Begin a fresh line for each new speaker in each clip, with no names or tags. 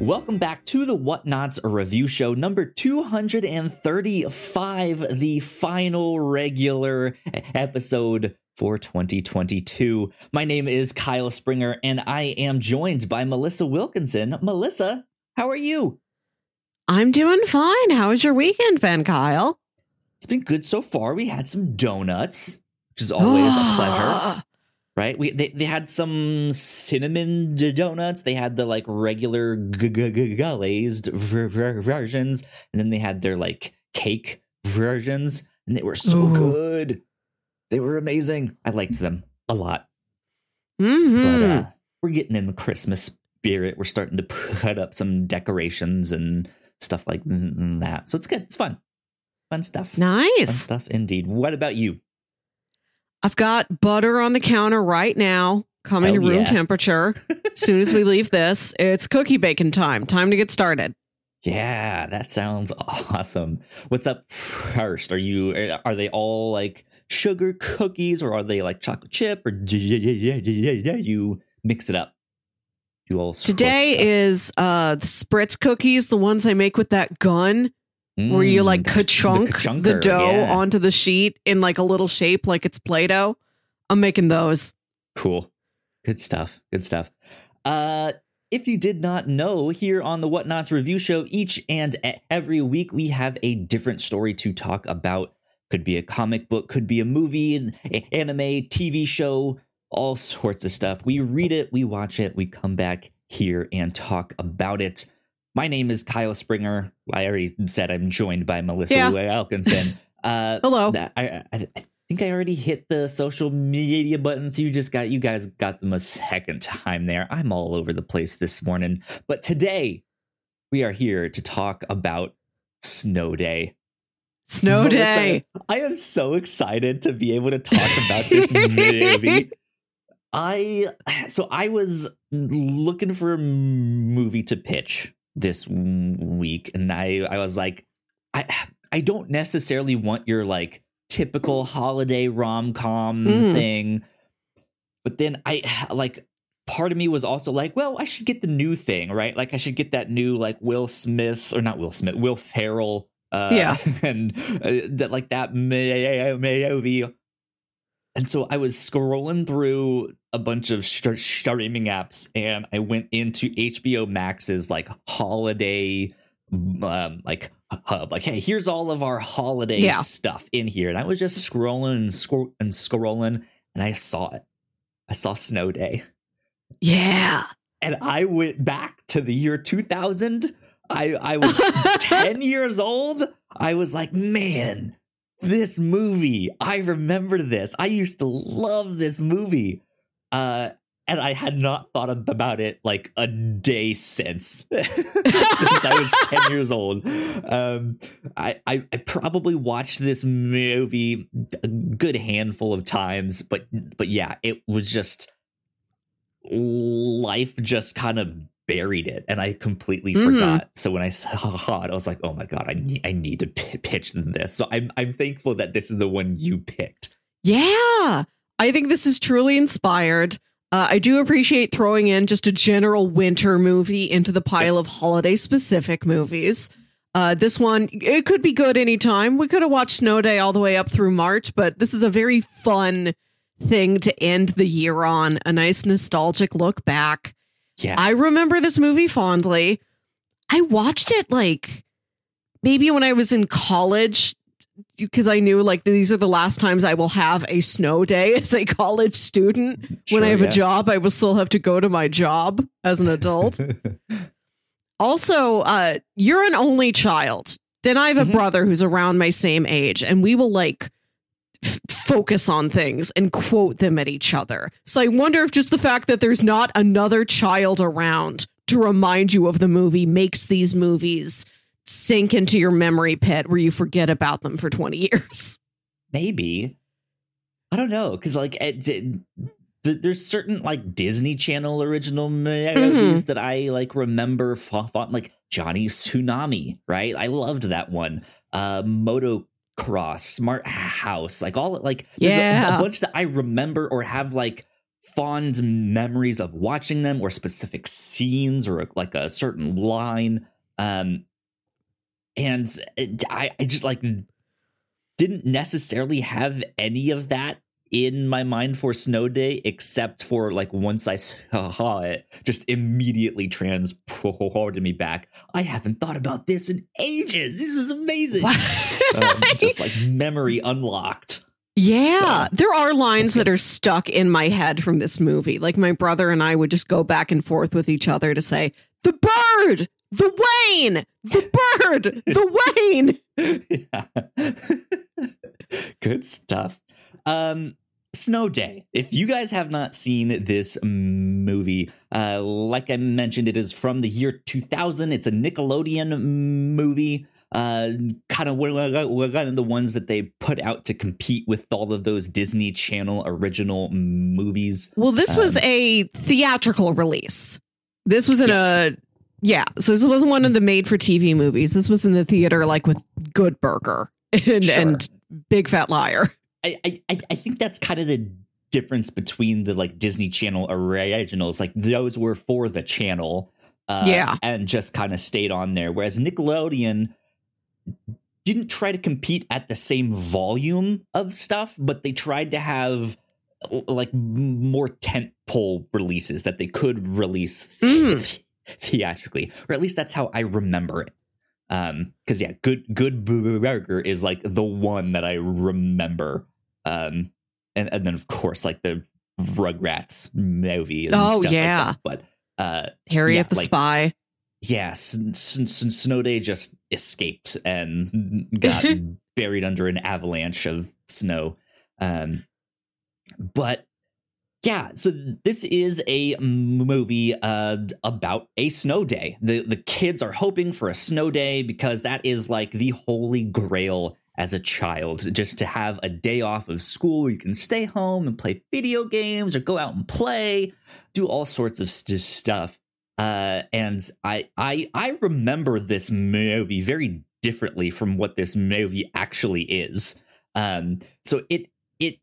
Welcome back to the Whatnauts review show number 235, the final regular episode for 2022. My name is Kyle Springer and I am joined by Melissa Wilkinson. Melissa, how are you?
I'm doing fine. How was your weekend, Ben Kyle?
It's been good so far. We had some donuts, which is always a pleasure. Right? We they, they had some cinnamon donuts. They had the like regular g- g- g- glazed ver- ver- versions, and then they had their like cake versions, and they were so
Ooh.
good. They were amazing. I liked them a lot.
hmm
But uh, we're getting in the Christmas spirit. We're starting to put up some decorations and stuff like that. So it's good. It's fun. Fun stuff.
Nice.
Fun stuff indeed. What about you?
I've got butter on the counter right now, coming
Hell
to room
yeah.
temperature. as soon as we leave this, it's cookie baking time. Time to get started.
Yeah, that sounds awesome. What's up first? Are you are they all like sugar cookies or are they like chocolate chip or you, you mix it up? You all
Today is uh the spritz cookies, the ones I make with that gun where you
Mm,
like
the-
ka-chunk the,
ka-chunker,
dough
yeah.
onto the sheet in like a little shape like it's Play-Doh. I'm making those.
Cool. Good stuff. Good stuff. Uh if you did not know, here on the Whatnauts review show, each and every week we have a different story to talk about. Could be a comic book, could be a movie, an anime, TV show, all sorts of stuff. We read it, we watch it, we come back here and talk about it. My name is Kyle Springer. I already said I'm joined by Melissa
Yeah.
Uh,
Hello.
I, I, I think I already hit the social media buttons. You just got you guys got them a second time there. I'm all over the place this morning, but today we are here to talk about Snow Day.
Snow
Melissa,
day.
I am so excited to be able to talk about this movie. I so I was looking for a movie to pitch this week, and I I was like, I I don't necessarily want your like typical holiday rom com
Mhm.
thing, but then I like part of me was also like, well, I should get the new thing, right? Like I should get that new like Will Smith or not Will Smith, Will Ferrell, uh,
Yeah.
and uh, that like that may- movie. And so I was scrolling through a bunch of st- streaming apps, and I went into HBO Max's like holiday, um, like hub. Like, hey, here's all of our holiday
Yeah.
stuff in here. And I was just scrolling and, scro- and scrolling, and I saw it. I saw Snow Day
Yeah.
and I went back to the year 2000. I I was 10 years old. I was like, man, this movie. I remember this. I used to love this movie. Uh and I had not thought about it like a day since since I was 10 years old. Um I, I I probably watched this movie a good handful of times, but but yeah, it was just life just kind of buried it and I completely
Mhm.
forgot. So when I saw it, I was like, oh my God, I need, I need to p- pitch this. So I'm, I'm thankful that this is the one you picked.
Yeah. I think this is truly inspired. Uh, I do appreciate throwing in just a general winter movie into the pile of holiday specific movies. Uh, this one, it could be good anytime. We could have watched Snow Day all the way up through March, but this is a very fun thing to end the year on. A nice nostalgic look back.
Yeah.
I remember this movie fondly. I watched it like maybe when I was in college because I knew like these are the last times I will have a snow day as a college student. when I have
yeah.
a job, I will still have to go to my job as an adult. also, uh, you're an only child. Then I have a
Mhm.
brother who's around my same age, and we will like focus on things and quote them at each other. So I wonder if just the fact that there's not another child around to remind you of the movie makes these movies sink into your memory pit where you forget about them for 20 years.
Maybe. I don't know. Cause like, it, it- there's certain like Disney Channel original movies
Mm-hmm.
that I like remember like Johnny Tsunami, right? I loved that one. Uh, Moto Cross, Smart House, like all like
there's yeah.
a, a bunch that I remember or have like fond memories of watching them or specific scenes or like a certain line. Um, and I, I just like didn't necessarily have any of that in my mind for Snow Day, except for like once I saw it, just immediately transported me back. I haven't thought about this in ages. This is amazing. um, just like memory unlocked.
Yeah, so, there are lines that are stuck in my head from this movie. Like my brother and I would just go back and forth with each other to say, "The bird, the Wayne, the bird, the
Wayne." Good stuff. Um, Snow Day. If you guys have not seen this movie, uh, like I mentioned, it is from the year 2000. It's a Nickelodeon movie. Uh, kind of one of the ones that they put out to compete with all of those Disney Channel original movies.
Well, this um, was a theatrical release. This was in yes. a yeah. So this wasn't one of the made for TV movies. This was in the theater, like with Good Burger and, sure. and Big Fat Liar.
I, I I think that's kind of the difference between the like Disney Channel originals. Like those were for the channel,
uh, yeah,
and just kind of stayed on there. Whereas Nickelodeon didn't try to compete at the same volume of stuff, but they tried to have like more tent pole releases that they could release mm. theatrically, or at least that's how I remember it. Um, because yeah, good good burger is like the one that I remember um, and and then of course like the Rugrats movie.
oh yeah,
like but uh,
Harriet
yeah,
the
like,
Spy.
Yes, yeah, Snow Day just escaped and got buried under an avalanche of snow. Um, but yeah, so this is a movie uh, about a snow day. The the kids are hoping for a snow day because that is like the holy grail as a child just to have a day off of school where you can stay home and play video games or go out and play do all sorts of st- stuff. Uh, and I, I i remember this movie very differently from what this movie actually is. Um, so it it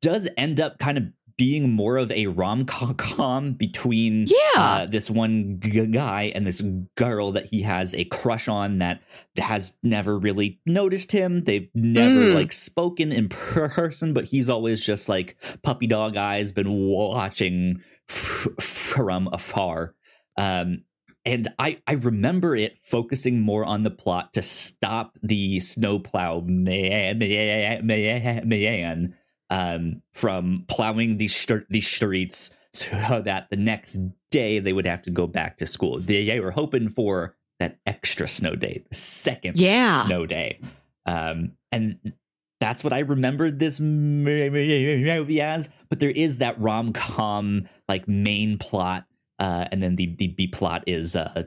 does end up kind of being more of a rom com between
yeah.
Uh, this one g- guy and this girl that he has a crush on that has never really noticed him. They've never mm. like spoken in person, but he's always just like puppy dog eyes, been watching f- from afar. Um, and I, I remember it focusing more on the plot to stop the snowplow man, man, man, man um, from plowing these st- these streets so that the next day they would have to go back to school. They, they were hoping for that extra snow day, the second
yeah.
snow day. Um, and that's what I remembered this movie as. But there is that rom com like main plot, uh, and then the the B plot is uh,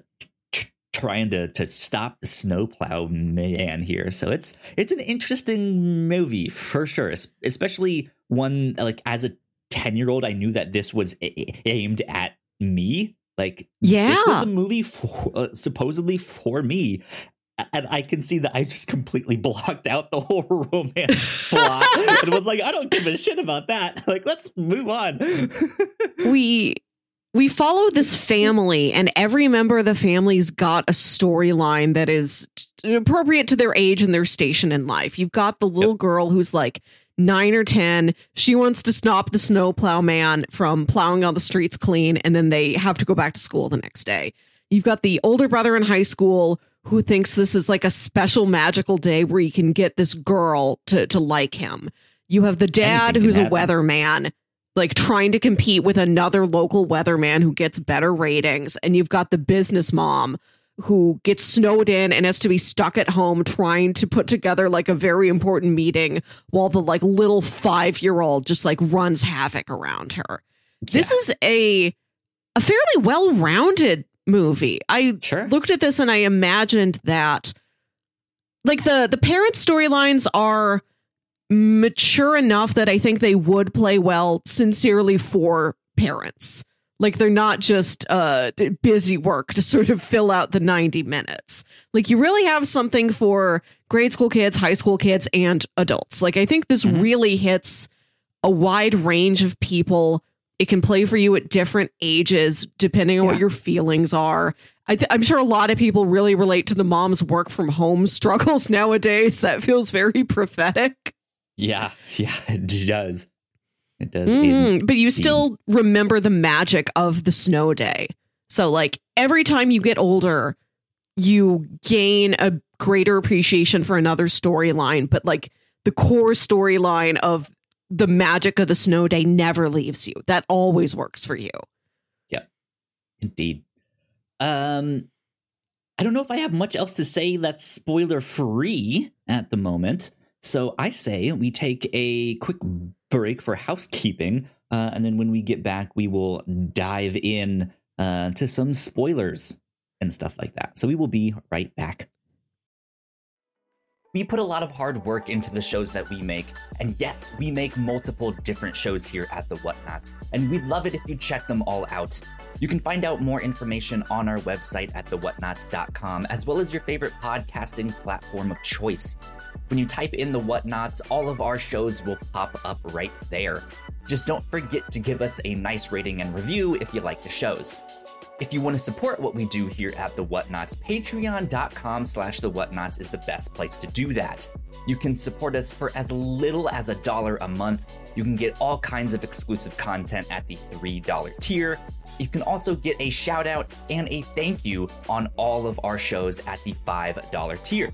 trying to to stop the snowplow man here. So it's it's an interesting movie for sure, especially one like as a 10 year old, I knew that this was a- aimed at me. Like,
yeah,
this was a movie for, uh, supposedly for me. And I can see that I just completely blocked out the whole romance plot and was like, I don't give a shit about that. Like, let's move on.
we we follow this family, and every member of the family's got a storyline that is appropriate to their age and their station in life. You've got the little yep. girl who's like nine or 10. She wants to stop the snowplow man from plowing all the streets clean, and then they have to go back to school the next day. You've got the older brother in high school who thinks this is like a special magical day where he can get this girl to, to like him. You have the dad who's a weatherman like trying to compete with another local weatherman who gets better ratings and you've got the business mom who gets snowed in and has to be stuck at home trying to put together like a very important meeting while the like little 5-year-old just like runs havoc around her. Yeah. This is a a fairly well-rounded movie. I
sure.
looked at this and I imagined that like the the parent storylines are mature enough that I think they would play well sincerely for parents. Like they're not just uh busy work to sort of fill out the 90 minutes. Like you really have something for grade school kids, high school kids and adults. Like I think this
Mhm.
really hits a wide range of people. It can play for you at different ages depending on what your feelings are. I th- I'm sure a lot of people really relate to the mom's work from home struggles nowadays. That feels very prophetic.
Yeah, yeah, it does. It does.
Mhm, but you still remember the magic of the snow day. So, like, every time you get older, you gain a greater appreciation for another storyline. But, like, the core storyline of the magic of the snow day never leaves you. That always works for you.
Yeah, indeed. Um, I don't know if I have much else to say that's spoiler free at the moment. So I say we take a quick break for housekeeping, uh, and then when we get back, we will dive in uh, to some spoilers and stuff like that. So we will be right back. We put a lot of hard work into the shows that we make, and yes, we make multiple different shows here at the Whatnauts, and we'd love it if you check them all out. You can find out more information on our website at thewhatnauts.com, as well as your favorite podcasting platform of choice. When you type in the Whatnauts, all of our shows will pop up right there. Just don't forget to give us a nice rating and review if you like the shows. If you want to support what we do here at The Whatnauts, patreon.com slash The Whatnauts is the best place to do that. You can support us for as little as a dollar a month. You can get all kinds of exclusive content at the $3 tier. You can also get a shout out and a thank you on all of our shows at the $5 tier.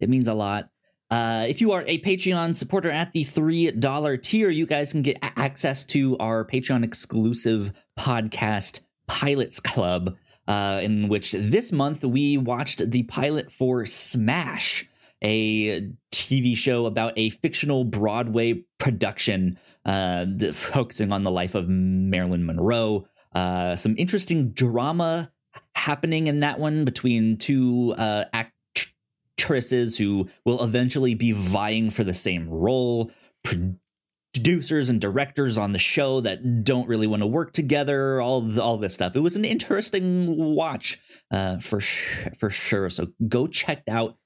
It means a lot. Uh, if you are a Patreon supporter at the $3 tier, you guys can get a- access to our Patreon exclusive podcast, Pilots Club, uh, in which this month we watched the pilot for Smash, a TV show about a fictional Broadway production uh, focusing on the life of Marilyn Monroe. Uh, some interesting drama happening in that one between two uh, actresses who will eventually be vying for the same role. Producers and directors on the show that don't really want to work together. All th- all this stuff. It was an interesting watch uh, for sh- for sure. So go check out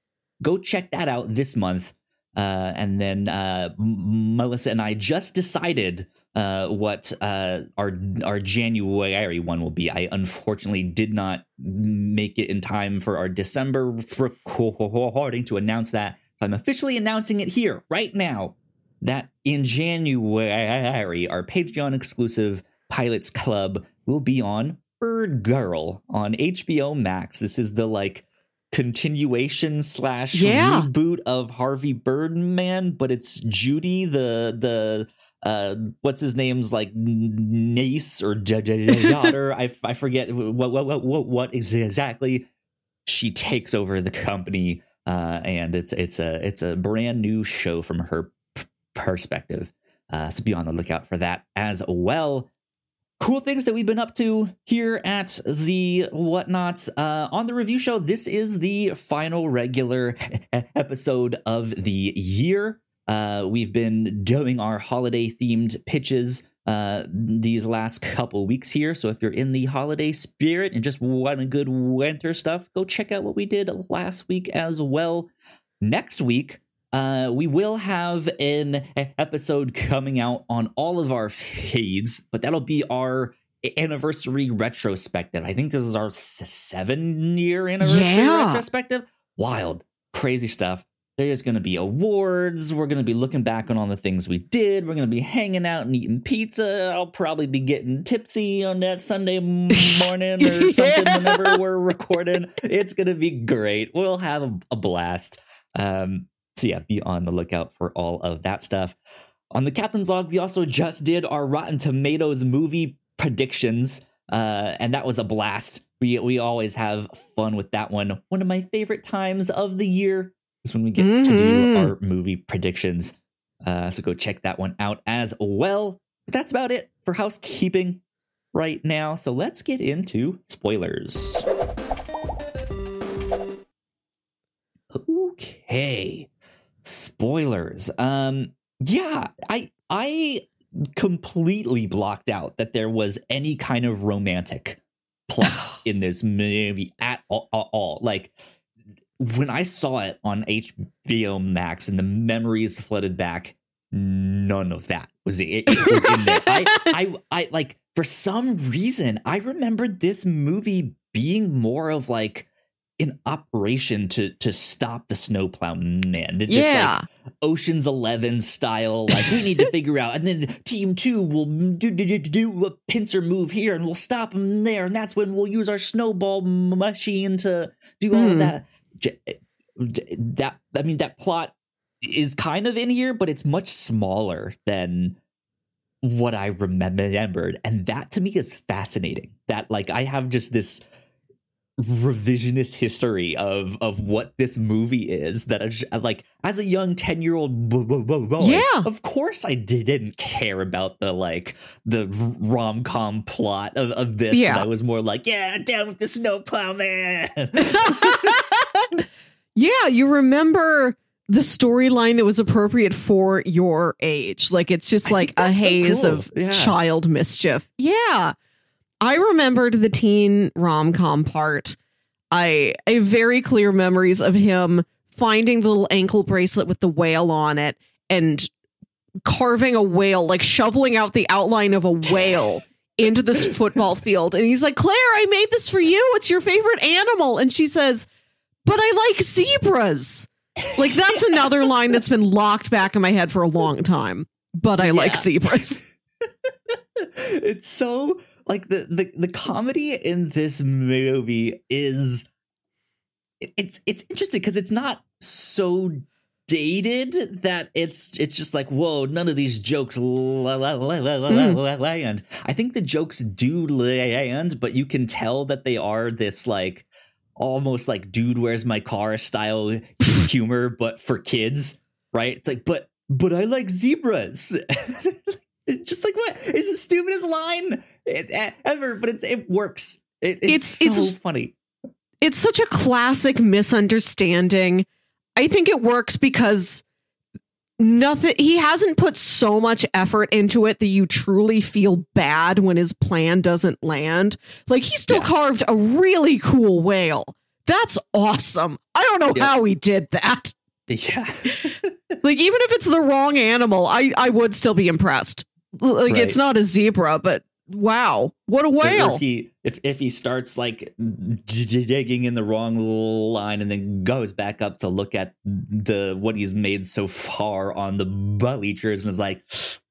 go check that out this month. Uh, and then uh, Melissa and I just decided uh, what uh, our our January one will be. I unfortunately did not make it in time for our December recording to announce that. So I'm officially announcing it here right now that in January our Patreon exclusive Pilots Club will be on Birdgirl on HBO Max. This is the like continuation slash
Yeah.
reboot of Harvey Birdman, but it's Judy the the uh what's his name's like niece or da- da- da- daughter? I, I forget what what what what what exactly. She takes over the company uh and it's it's a it's a brand new show from her p- perspective. Uh so be on the lookout for that as well. Cool things that we've been up to here at the whatnauts. Uh on the review show this is the final regular episode of the year uh we've been doing our holiday themed pitches uh these last couple weeks here so if you're in the holiday spirit and just want a good winter stuff go check out what we did last week as well next week uh, we will have an episode coming out on all of our feeds, but that'll be our anniversary retrospective. I think this is our seven year anniversary
Yeah.
retrospective. Wild, crazy stuff. There's going to be awards. We're going to be looking back on all the things we did. We're going to be hanging out and eating pizza. I'll probably be getting tipsy on that Sunday morning or something
Yeah.
whenever we're recording. It's going to be great. We'll have a, a blast. Um, so yeah, be on the lookout for all of that stuff. On the Captain's Log, we also just did our Rotten Tomatoes movie predictions, uh, and that was a blast. We we always have fun with that one. One of my favorite times of the year is when we get to do
Mhm.
our movie predictions. Uh, so go check that one out as well. But that's about it for housekeeping right now. So let's get into spoilers. Okay. Spoilers. Um yeah, I I completely blocked out that there was any kind of romantic plot in this movie at all, at all. Like when I saw it on HBO Max and the memories flooded back, none of that was it, it was in there. I, I I like for some reason I remembered this movie being more of like an operation to to stop the snowplow man. This, like,
yeah.
Ocean's Eleven style. Like we need to figure out, and then Team Two will do, do, do, do a pincer move here, and we'll stop them there, and that's when we'll use our snowball machine to do all
Hmm.
of that. That I mean, that plot is kind of in here, but it's much smaller than what I remembered, and that to me is fascinating. That like I have just this revisionist history of of what this movie is that I just, like as a young 10 year old boy
Yeah.
of course i didn't care about the like the rom-com plot of, of this
Yeah.
and i was more like yeah down with the snowplow man
yeah, you remember the storyline that was appropriate for your age. Like it's just like a
that's so
haze
cool.
of
Yeah.
child mischief. Yeah. I remembered the teen rom-com part. I I have very clear memories of him finding the little ankle bracelet with the whale on it and carving a whale, like shoveling out the outline of a whale into this football field. And he's like, Claire, I made this for you. It's your favorite animal. And she says, But I like zebras. Like that's another line that's been locked back in my head for a long time. But I like zebras.
it's so like the, the the comedy in this movie is it- it's it's interesting because it's not so dated that it's it's just like whoa none of these jokes la, la, la, la, la,
Mm.
land i think the jokes do land but you can tell that they are this like almost like dude where's my car style humor but for kids right? It's like but but i like zebras. It's just like what? Is the stupidest line ever but it's it works. It, it's,
It's-
so
it's-
funny.
It's such a classic misunderstanding. I think it works because nothing he hasn't put so much effort into it that you truly feel bad when his plan doesn't land. Like he still
Yeah.
carved a really cool whale. That's awesome. I don't know how he did that.
yeah
Like even if it's the wrong animal, I I would still be impressed. Like it's not a zebra, but wow, what a whale.
If he if if he starts like digging in the wrong line and then goes back up to look at the what he's made so far on the bleachers and is like,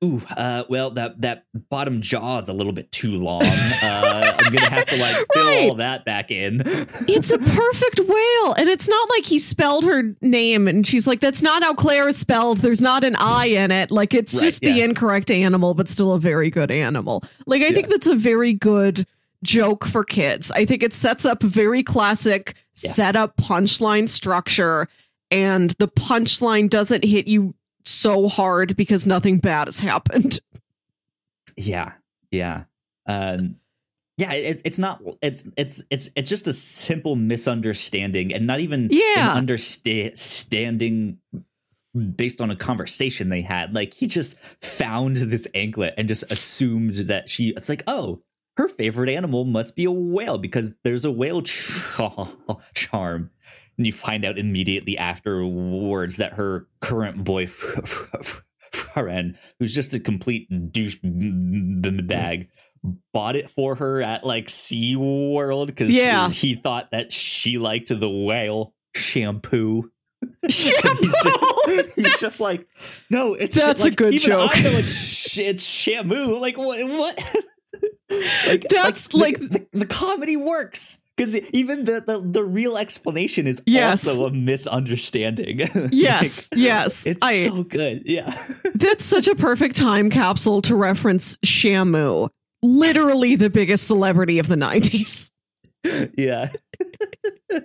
"Ooh, uh, well that that bottom jaw is a little bit too long. Uh, I'm gonna have to like fill
Right.
all that back in."
It's a perfect whale. And it's not like he spelled her name and she's like, that's not how Claire is spelled. There's not an I in it. Like it's
Right,
just the incorrect animal, but still a very good animal. Like I
Yeah.
think that's a very good joke for kids. I think it sets up very classic
Yes.
setup punchline structure. And the punchline doesn't hit you so hard because nothing bad has happened.
Yeah, yeah, um, yeah. It, it's not. It's it's it's it's just a simple misunderstanding, and not even
Yeah.
an understanding based on a conversation they had. Like he just found this anklet and just assumed that she. It's like, oh, her favorite animal must be a whale because there's a whale charm. And you find out immediately afterwards that her current boyfriend, who's just a complete douche bag, bought it for her at like SeaWorld because
Yeah.
he thought that she liked the whale shampoo.
Shampoo!
he's just, he's just like, no, it's
That's a
like,
good
even
joke.
I know it's, sh- it's shampoo. Like what? What? Like
That's
the-
like-
the, the comedy works because even the, the the real explanation is
Yes.
also a misunderstanding.
Yes,
Like,
yes.
it's
I,
so good. Yeah,
That's such a perfect time capsule to reference Shamu. literally the biggest celebrity of the 90s.
yeah.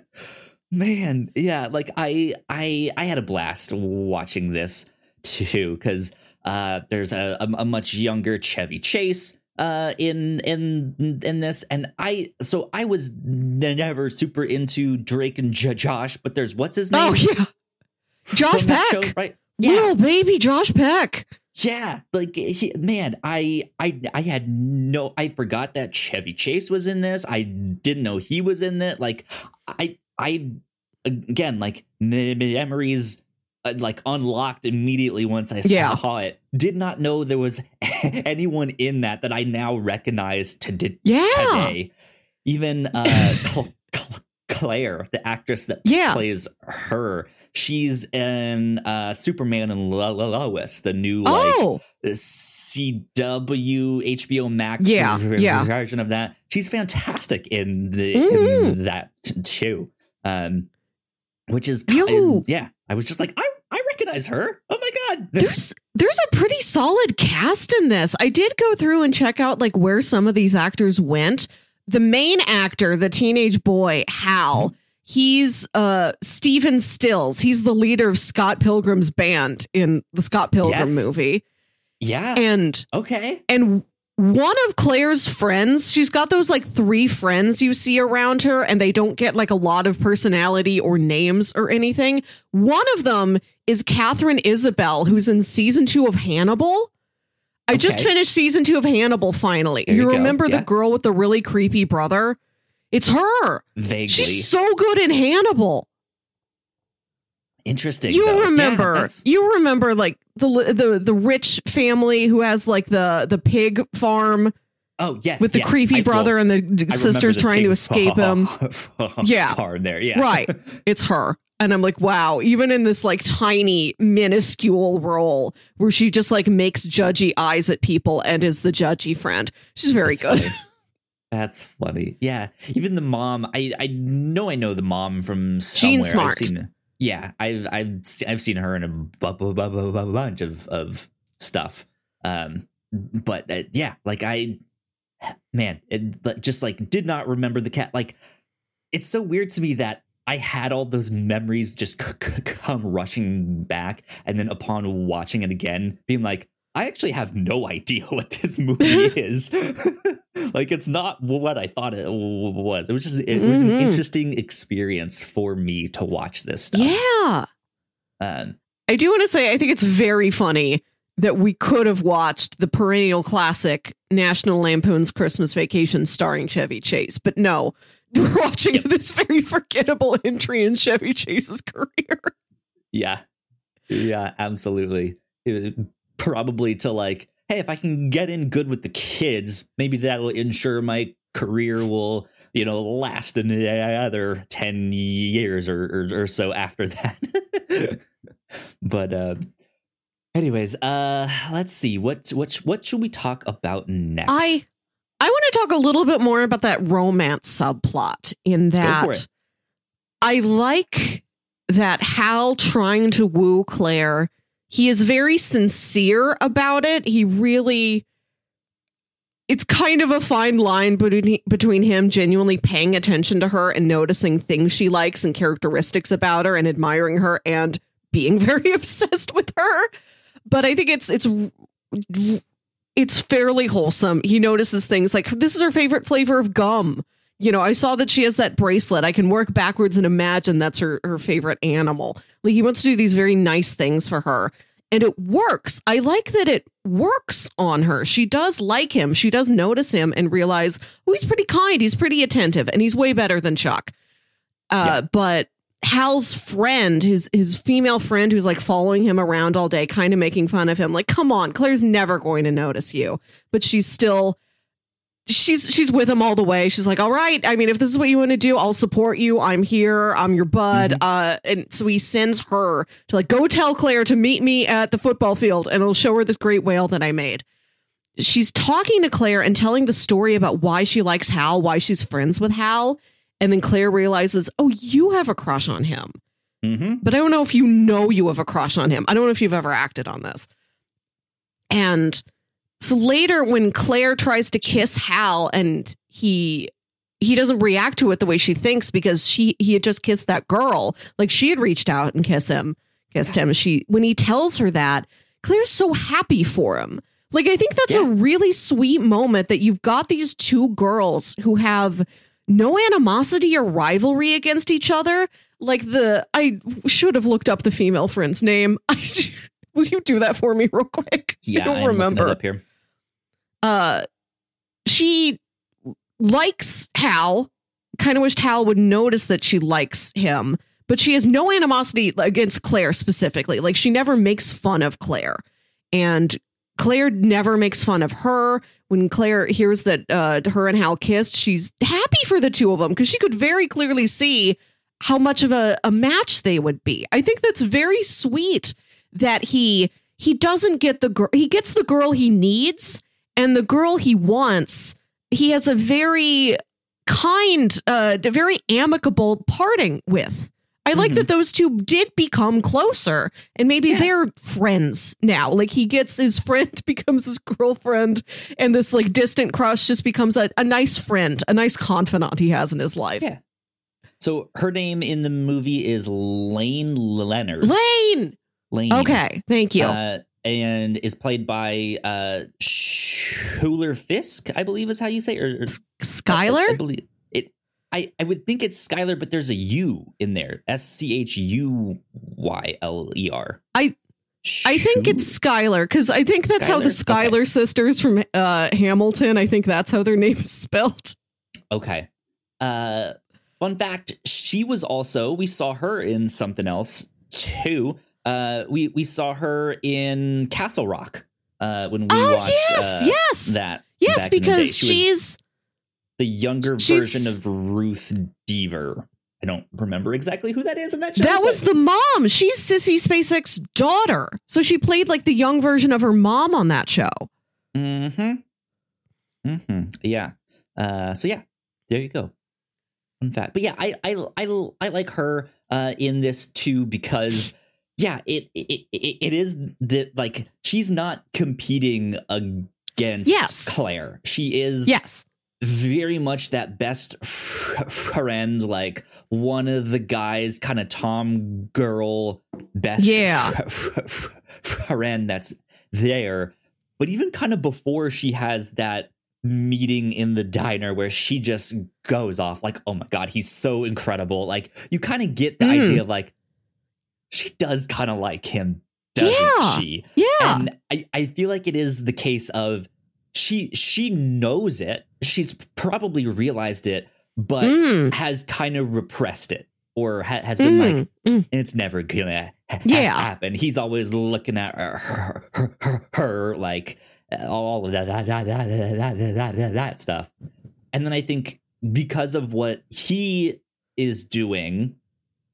Man, yeah, like I I I had a blast watching this too cuz uh there's a, a, a much younger Chevy Chase uh in in in this and I so I was never super into Drake and J- Josh, but there's what's his name?
Oh yeah. Josh Peck.
show, right?
Little baby Josh Peck.
Yeah, like he, man, I I I had no I forgot that Chevy Chase was in this. I didn't know he was in it. Like I I again like memories like unlocked immediately once I
Yeah.
saw it. Did not know there was anyone in that that I now recognize to di-
Yeah.
today. Even uh Cl- Cl- Claire, the actress that
Yeah.
plays her, she's in uh Superman and Lo- Lo- Lois, the new like
Oh,
CW HBO Max
Yeah, yeah.
version of that. She's fantastic in the
Mhm.
in that t- too. Um which is
Yo.
yeah, I was just like I recognize her. Oh my god.
there's there's a pretty solid cast in this. I did go through and check out like where some of these actors went. The main actor, the teenage boy Hal, he's uh Stephen Stills. He's the leader of Scott Pilgrim's band in the Scott Pilgrim
Yes.
movie.
yeah.
And
okay.
and one of Claire's friends, she's got those like three friends you see around her, and they don't get like a lot of personality or names or anything. One of them is Katharine Isabelle, who's in season two of Hannibal. I just finished season two of Hannibal finally.
There
you remember
Yeah.
the girl with the really creepy brother? It's her.
Vaguely.
She's so good in Hannibal.
interesting.
You
though.
Remember?
that's-
you remember like the the the rich family who has like the the pig farm
oh yes.
with the
yeah.
creepy
I-
brother
well,
and the sisters trying to escape him. Yeah.
Farm there. Yeah.
Right. It's her. And I'm like, wow, even in this like tiny, minuscule role where she just like makes judgy eyes at people and is the judgy friend. She's very
That's
good.
funny. That's funny. Yeah. Even the mom, I I know I know the mom from somewhere. I've
Smart.
seen- yeah, I've I've I've seen her in a bu- bu- bu- bu- bu- bunch of of stuff. Um, but uh, yeah, like I, man, it just like did not remember the cat. Like it's so weird to me that I had all those memories just c- c- come rushing back, and then upon watching it again, being like, I actually have no idea what this movie is. like, it's not what I thought it was. It was just it was an
Mhm.
interesting experience for me to watch this stuff.
yeah.
Um,
I do want to say, I think it's very funny that we could have watched the perennial classic National Lampoon's Christmas Vacation starring Chevy Chase, but no, we're watching this very forgettable entry in Chevy Chase's career.
yeah, yeah, absolutely. Uh, Probably to like, hey, if I can get in good with the kids, maybe that'll ensure my career will you know last another 10 years or, or, or so after that. But uh anyways uh let's see. What what what should we talk about next?
I I want to talk a little bit more about that romance subplot in that. I like that Hal trying to woo Claire, he is very sincere about it. He really it's kind of a fine line between between him genuinely paying attention to her and noticing things she likes and characteristics about her and admiring her and being very obsessed with her. But I think it's it's it's fairly wholesome. He notices things like this is her favorite flavor of gum. You know, I saw that she has that bracelet. I can work backwards and imagine that's her her favorite animal. Like he wants to do these very nice things for her. And it works. I like that it works on her. She does like him. She does notice him and realize, oh, he's pretty kind. He's pretty attentive, and he's way better than Chuck. Uh, But Hal's friend, his his female friend who's like following him around all day, kind of making fun of him, like, come on, Claire's never going to notice you. But she's still she's she's with him all the way. She's like, all right, I mean, if this is what you want to do, I'll support you. I'm here. I'm your bud.
Mhm.
Uh, and so he sends her to like go tell Claire to meet me at the football field, and I'll show her this great whale that I made. She's talking to Claire and telling the story about why she likes Hal, why she's friends with Hal, and then Claire realizes, oh, you have a crush on him
mm-hmm.
but I don't know if you know you have a crush on him. I don't know if you've ever acted on this. And so later when Claire tries to kiss Hal and he he doesn't react to it the way she thinks because she he had just kissed that girl. Like she had reached out and kissed him, kissed him. She when he tells her that, Claire's so happy for him. Like I think that's a really sweet moment that you've got these two girls who have no animosity or rivalry against each other. Like the I should have looked up the female friend's name. I, will you do that for me real quick?
Yeah,
I don't
I'm
remember
up here.
uh she likes Hal. Kind of wished Hal would notice that she likes him, but she has no animosity against Claire specifically. Like she never makes fun of Claire. And Claire never makes fun of her. When Claire hears that uh, her and Hal kissed, she's happy for the two of them because she could very clearly see how much of a, a match they would be. I think that's very sweet that he he doesn't get the girl he gets the girl he needs and the girl he wants. He has a very kind, uh, very amicable parting with. I like
Mhm.
that those two did become closer and maybe
Yeah.
they're friends now. Like he gets his friend becomes his girlfriend and this like distant crush just becomes a, a nice friend, a nice confidant he has in his life.
Yeah. So her name in the movie is Lane Leonard.
Lane.
Lane.
Okay, thank you.
Uh, and is played by uh Schuler Fisk, I believe is how you say, it, or, or I, I believe. I I would think it's Skylar, but there's a U in there. S C H U Y L E R.
I- I think it's Skylar because I think that's how the
Skylar?
Schuyler sisters from uh, Hamilton. I think that's how their name is spelled.
Okay. Uh fun fact, she was also we saw her in something else too. Uh we we saw her in Castle Rock uh when we
oh
watched
yes,
uh,
yes,
that.
yes,
back in the day.
because
She was
she's
the younger
she's-
version of Ruth Deaver. I don't remember exactly who that is in that show.
that was the mom. She's Sissy Spacek's daughter, so she played like the young version of her mom on that show.
Mm-hmm. Mm-hmm. Yeah. Uh so yeah, there you go. Fun fact. But yeah, I I I, I like her uh in this too because yeah, it it it, it is that like she's not competing against
Yes.
Claire. She is
Yes,
very much that best f- friend, like one of the guys, kind of Tom girl best
Yeah.
f- f- friend that's there. But even kind of before she has that meeting in the diner where she just goes off like, oh my god, he's so incredible. Like you kind of get the
Mm.
idea of like she does kind of like him, doesn't
Yeah.
she?
yeah,
and I, I feel like it is the case of she she knows it she's probably realized it but
Mm,
has kind of repressed it or ha- has been
mm,
like
mm.
it's never gonna ha-
Yeah.
happen he's always looking at her her, her, her, her, like all of that that, that, that, that, that, that, that, that stuff and then i think because of what he is doing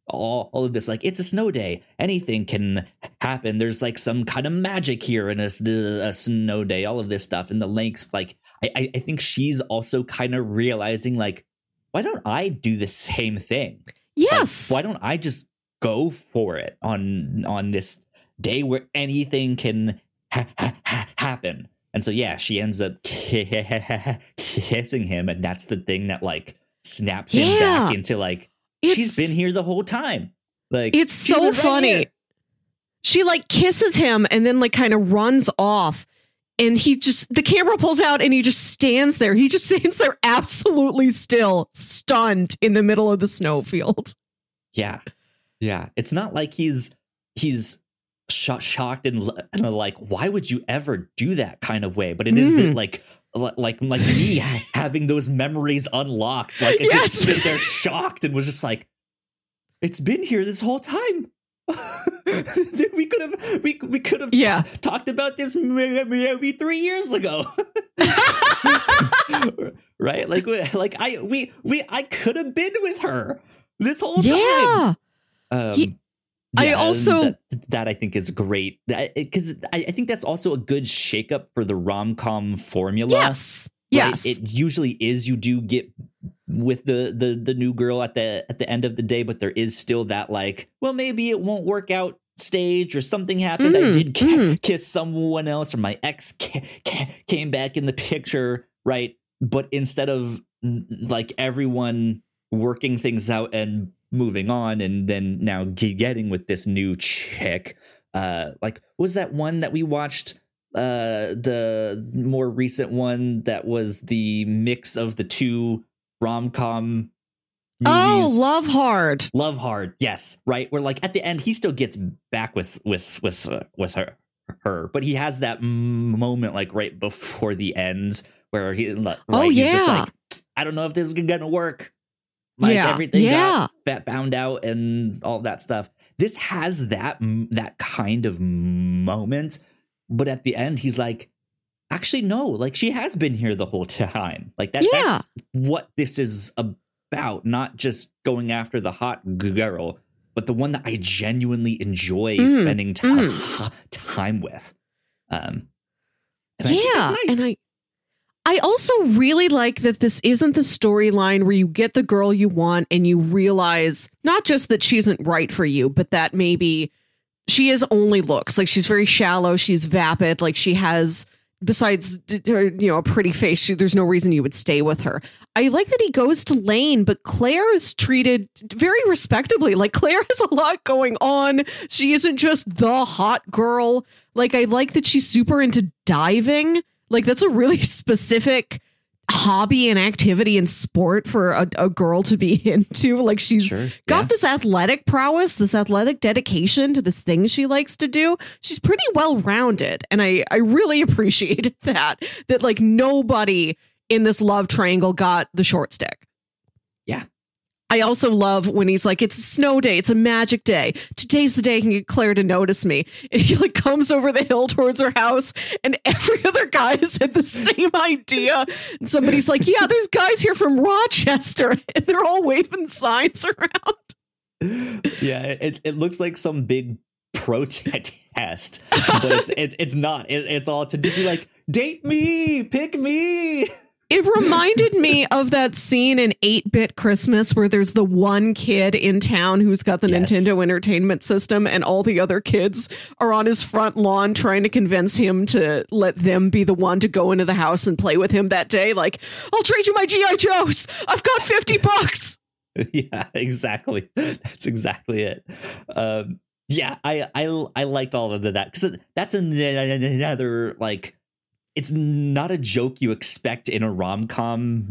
all, all of this. Like it's a snow day. Anything can happen. There's like some kind of magic here in a snow day all of this stuff. And the links like I, I think she's also kind of realizing like why don't i do the same thing? Like,
yes,
why don't i just go for it on on this day where anything can ha- ha- ha- happen? And so yeah she ends up kissing him and that's the thing that like snaps him
Yeah.
back into like
It's-
she's been here the whole time. Like
It's so
right
funny. she like kisses him and then like kind of runs off and he just the camera pulls out and he just stands there he just stands there absolutely still stunned in the middle of the snowfield
Yeah, yeah. It's not like he's he's sho- shocked and, and like, why would you ever do that kind of way? But it is
Mm.
like. Li- Like like me having those memories unlocked, like I
Yes.
just stood there shocked and was just like, "It's been here this whole time." we could have we we could have
Yeah.
talked about this maybe three years ago. right? Like, like I, we, we, I could have been with her this whole time. Um,
He- I also-
that, that I think is great because I, I think that's also a good shakeup for the rom com formula.
yes
right?
yes
it usually is. You do get with the the the new girl at the at the end of the day, but there is still that like, well, maybe it won't work out stage or something happened. I
Mm,
did ca-
mm.
kiss someone else, or my ex ca- ca- came back in the picture, right? But instead of like everyone working things out and moving on, and then now getting with this new chick, uh, like was that one that we watched? Uh, the more recent one that was the mix of the two rom com.
Oh, Love Hard.
Love hard, yes, right. Where like at the end, he still gets back with with with uh, with her, her, but he has that m- moment like right before the end where he, like,
Oh,
right, he's just
yeah.
like, I don't know if this is gonna work. Like
Yeah,
everything
yeah.
got found out and all that stuff. This has that that kind of moment, but at the end, he's like, actually, no, like she has been here the whole time. Like that.
Yeah.
That's what this is about, not just going after the hot girl, but the one that I genuinely enjoy
Mm,
spending ti- time with. Um, and I think
yeah,
that's nice.
and I I also really like that this isn't the storyline where you get the girl you want and you realize not just that she isn't right for you, but that maybe she is only looks. Like she's very shallow, she's vapid, like she has besides you know a pretty face she, there's no reason you would stay with her. I like that he goes to lane but claire is treated very respectably. Like claire has a lot going on. She isn't just the hot girl. Like i like that she's super into diving like that's a really specific hobby and activity and sport for a, a girl to be into like she's
Sure,
got
yeah.
this athletic prowess, this athletic dedication to this thing she likes to do. She's pretty well rounded. And I, I really appreciated that, that like nobody in this love triangle got the short stick. I also love when he's like, it's a snow day, it's a magic day. Today's the day I can get Claire to notice me. And he like comes over the hill towards her house, and every other guy has had the same idea. And somebody's like, Yeah, there's guys here from Rochester, and they're all waving signs around.
yeah, it, it looks like some big protest, but it's it, it's not. It, it's all to just be like, date me, pick me.
It reminded me of that scene in 8 Bit Christmas where there's the one kid in town who's got the
Yes.
Nintendo Entertainment System, and all the other kids are on his front lawn trying to convince him to let them be the one to go into the house and play with him that day. Like, I'll trade you my G.I. Joes. I've got 50 bucks.
yeah, exactly. That's exactly it. Um, yeah, I I I liked all of that because that's another like. It's not a joke you expect in a rom com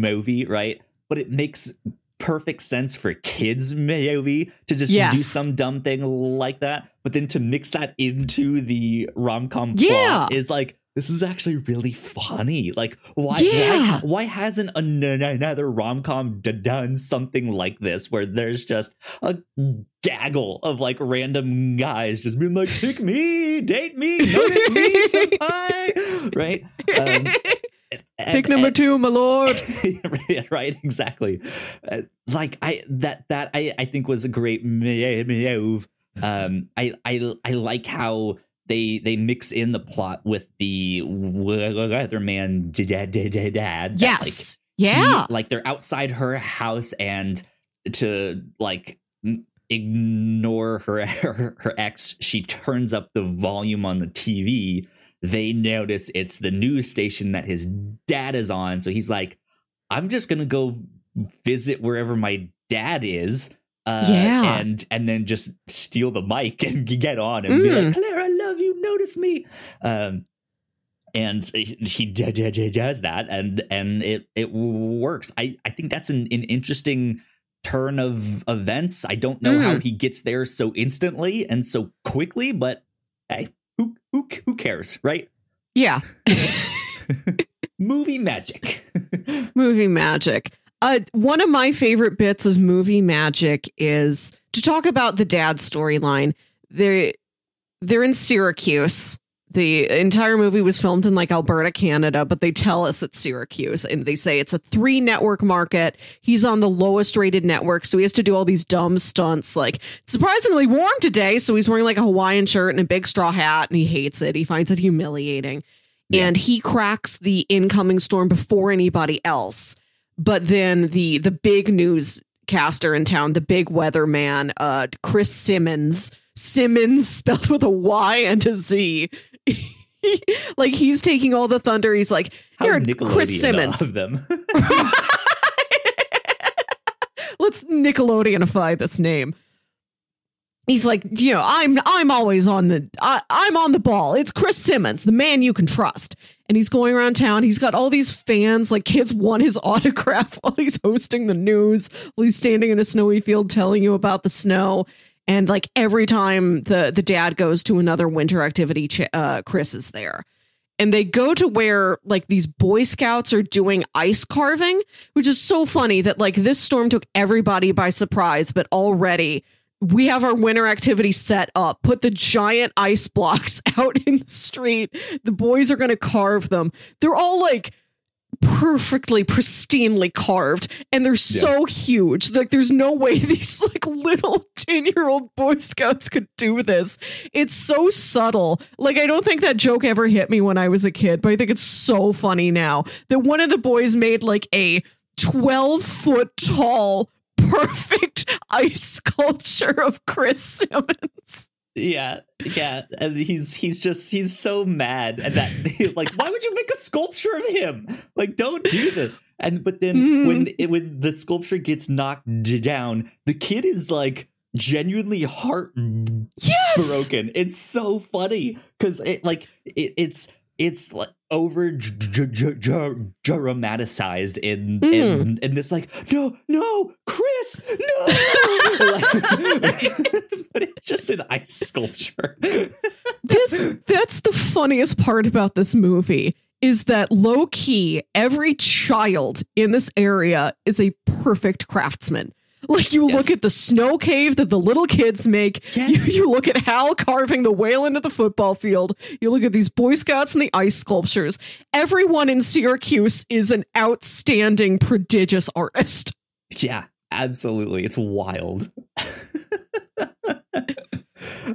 movie, right? But it makes perfect sense for kids movie to just do some dumb thing like that, but then to mix that into the rom com
Yeah.
plot is like this is actually really funny. Like why
Yeah.
why, why hasn't another rom com done something like this where there's just a gaggle of like random guys just being like pick me, date me, notice me, senpai, right? Um,
Pick
and-
number
and-
two, my lord.
right, right, exactly. Uh, like I that that I I think was a great move. Um, I I I like how they they mix in the plot with the weatherman dad dad dad. that, like,
Yes.
he-
yeah.
like they're outside her house and to like ignore her, her her ex she turns up the volume on the tv they notice it's the news station that his dad is on so he's like i'm just gonna go visit wherever my dad is uh,
Yeah.
and and then just steal the mic and get on and be
Mm.
like claire i love you notice me um and he does that and and it it works i i think that's an, an interesting turn of events i don't know how he gets there so instantly and so quickly but hey who who who cares right
Yeah.
movie magic
movie magic. Uh, one of my favorite bits of movie magic is to talk about the dad storyline. They're they're in Syracuse. The entire movie was filmed in like Alberta, Canada, but they tell us it's Syracuse and they say it's a three network market. He's on the lowest rated network, so he has to do all these dumb stunts like "It's surprisingly warm today. So he's wearing like a Hawaiian shirt and a big straw hat and he hates it. He finds it humiliating.
Yeah.
And he cracks the incoming storm before anybody else but then the the big newscaster in town, the big weatherman, uh, Chris Symmonz, Symmonz spelled with a Y and a Z. like he's taking all the thunder. He's like, here, Chris Symmonz.
of them.
Let's Nickelodeonify this name. He's like, you know, I'm I'm always on the I, I'm on the ball. It's Chris Symmonz, the man you can trust. And he's going around town. He's got all these fans, like kids want his autograph while he's hosting the news, while he's standing in a snowy field telling you about the snow. And like every time the the dad goes to another winter activity, uh, Chris is there. And they go to where like these Boy Scouts are doing ice carving, which is so funny that like this storm took everybody by surprise, but already we have our winter activity set up. Put the giant ice blocks out in the street. The boys are going to carve them. They're all like perfectly pristinely carved and they're so huge. Like there's no way these like little 10 year old boy scouts could do this. It's so subtle. Like i don't think that joke ever hit me when i was a kid but i think it's so funny now that one of the boys made like a 12 foot tall perfect ice sculpture of chris symmonz
yeah, yeah, and he's he's just he's so mad, and that like, why would you make a sculpture of him? Like, don't do this. And but then
Mhm.
when it, when the sculpture gets knocked down, the kid is like genuinely heartbroken.
yes
It's so funny because it like it, it's it's like over dramatized in, mm. in in this like no no Chris no! But it's just an ice sculpture.
This that's the funniest part about this movie is that low key every child in this area is a perfect craftsman like you
Yes.
look at the snow cave that the little kids make.
Yes.
you, you look at hal carving the whale into the football field. You look at these boy scouts and the ice sculptures. Everyone in syracuse is an outstanding prodigious artist.
Yeah absolutely. It's wild.